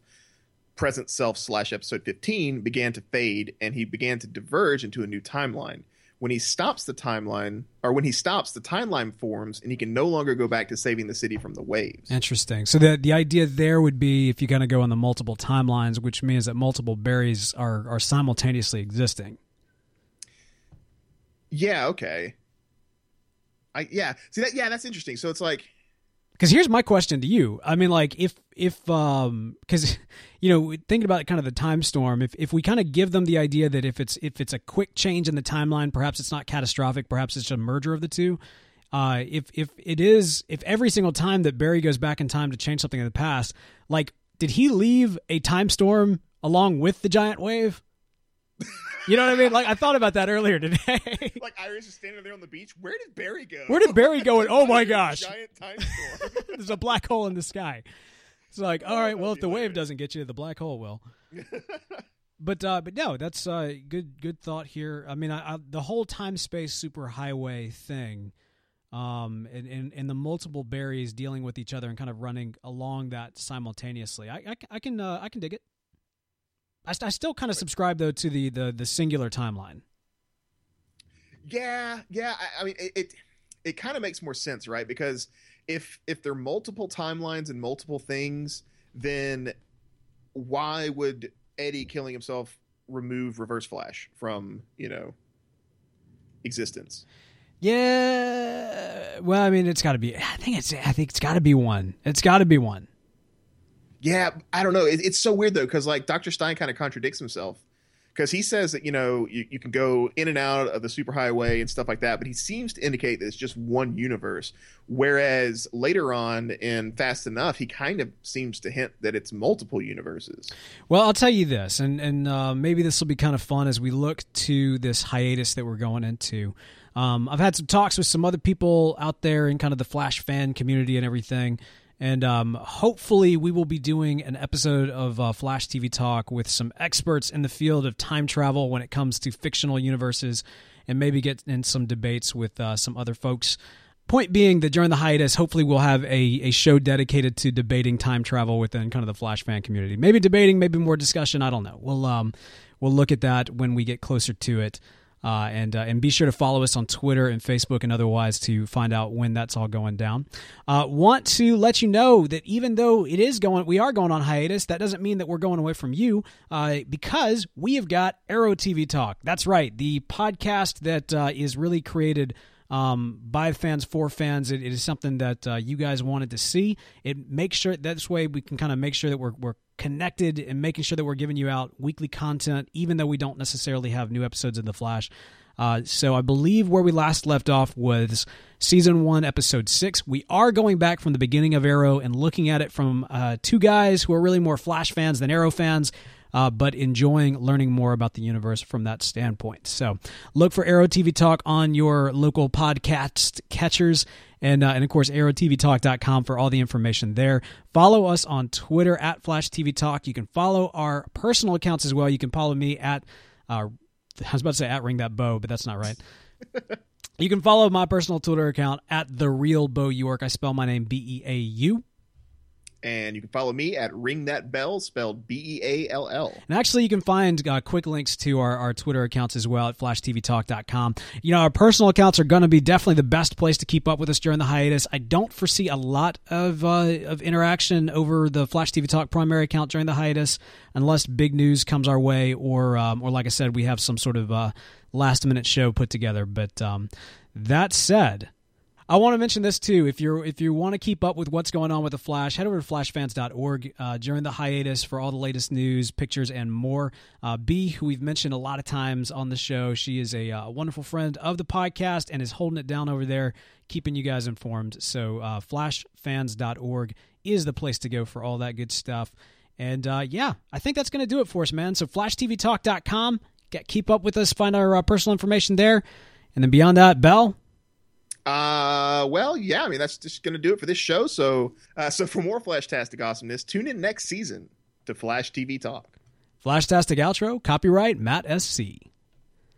present self slash episode 15, began to fade and he began to diverge into a new timeline when he stops the timeline or when he stops the timeline forms and he can no longer go back to saving the city from the waves Interesting. So the the idea there would be if you kind of go on the multiple timelines, which means that multiple Barrys are are simultaneously existing. yeah okay i yeah see that yeah that's interesting so it's like Because here's my question to you. I mean, like if if um because you know thinking about kind of the time storm, if if we kind of give them the idea that if it's if it's a quick change in the timeline, perhaps it's not catastrophic, perhaps it's a merger of the two. Uh, if if it is if every single time that Barry goes back in time to change something in the past, like did he leave a time storm along with the giant wave? You know what I mean? Like I thought about that earlier today. like iris is standing there on the beach where did barry go Where did Barry go? And oh my gosh, giant time storm there's a black hole in the sky. It's like, all right, well, if the wave doesn't get you, the black hole will. But uh, but no, that's uh, good good thought here. I mean, I, I, the whole time space superhighway thing, um, and, and and the multiple Barrys dealing with each other and kind of running along that simultaneously. I I, I can uh, I can dig it. I, I still kind of subscribe though to the the the singular timeline. yeah yeah i, I mean it it, it kind of makes more sense right because if if there are multiple timelines and multiple things then why would eddie killing himself remove reverse flash from you know existence Yeah, well, I mean, it's got to be. I think it's. I think it's got to be one. It's got to be one. Yeah, I don't know. It, it's so weird though, because like Dr. Stein kind of contradicts himself, because he says that you know you, you can go in and out of the superhighway and stuff like that, but he seems to indicate that it's just one universe. Whereas later on in Fast Enough, he kind of seems to hint that it's multiple universes. Well, I'll tell you this, and and uh, maybe this will be kind of fun as we look to this hiatus that we're going into. Um, I've had some talks with some other people out there in kind of the Flash fan community and everything, and um, hopefully we will be doing an episode of uh, Flash TV Talk with some experts in the field of time travel when it comes to fictional universes, and maybe get in some debates with uh, some other folks. Point being that during the hiatus, hopefully we'll have a, a show dedicated to debating time travel within kind of the Flash fan community. Maybe debating, maybe more discussion. I don't know. We'll um we'll look at that when we get closer to it. Uh, and uh, and be sure to follow us on Twitter and Facebook and otherwise to find out when that's all going down. Uh, want to let you know that even though it is going, we are going on hiatus. That doesn't mean that we're going away from you, uh, because we have got Arrow TV Talk. That's right, the podcast that uh, is really created um, by fans for fans. It, it is something that uh, you guys wanted to see. It makes sure this way we can kind of make sure that we're we're connected and making sure that we're giving you out weekly content, even though we don't necessarily have new episodes of The Flash. Uh, so I believe where we last left off was season one, episode six. We are going back from the beginning of Arrow and looking at it from uh, two guys who are really more Flash fans than Arrow fans. Uh, but enjoying learning more about the universe from that standpoint. So, look for Arrow TV Talk on your local podcast catchers and uh, and of course arrowtvtalk.com for all the information there. Follow us on Twitter at Flash TV Talk. You can follow our personal accounts as well. You can follow me at uh, I was about to say at Ring That Bow, but that's not right. you can follow my personal Twitter account at the Real Beau York. I spell my name B E A U. And you can follow me at Ring That Beall, spelled B E A L L. And actually, you can find uh, quick links to our, our Twitter accounts as well at flashtvtalk.com. You know, our personal accounts are going to be definitely the best place to keep up with us during the hiatus. I don't foresee a lot of, uh, of interaction over the Flash TV Talk primary account during the hiatus, unless big news comes our way, or, um, or like I said, we have some sort of uh, last minute show put together. But um, that said, I want to mention this too. If you're if you want to keep up with what's going on with the Flash, head over to flashfans.org uh, during the hiatus for all the latest news, pictures, and more. Uh, B, who we've mentioned a lot of times on the show, she is a uh, wonderful friend of the podcast and is holding it down over there, keeping you guys informed. So uh, flashfans.org is the place to go for all that good stuff. And uh, yeah, I think that's going to do it for us, man. So flashtvtalk.com, get keep up with us, find our uh, personal information there, and then beyond that, Beall. Uh, well, yeah. I mean, that's just going to do it for this show. So, uh, so for more Flashtastic awesomeness, tune in next season to Flash TV Talk. Flashtastic outro, copyright Matt SC.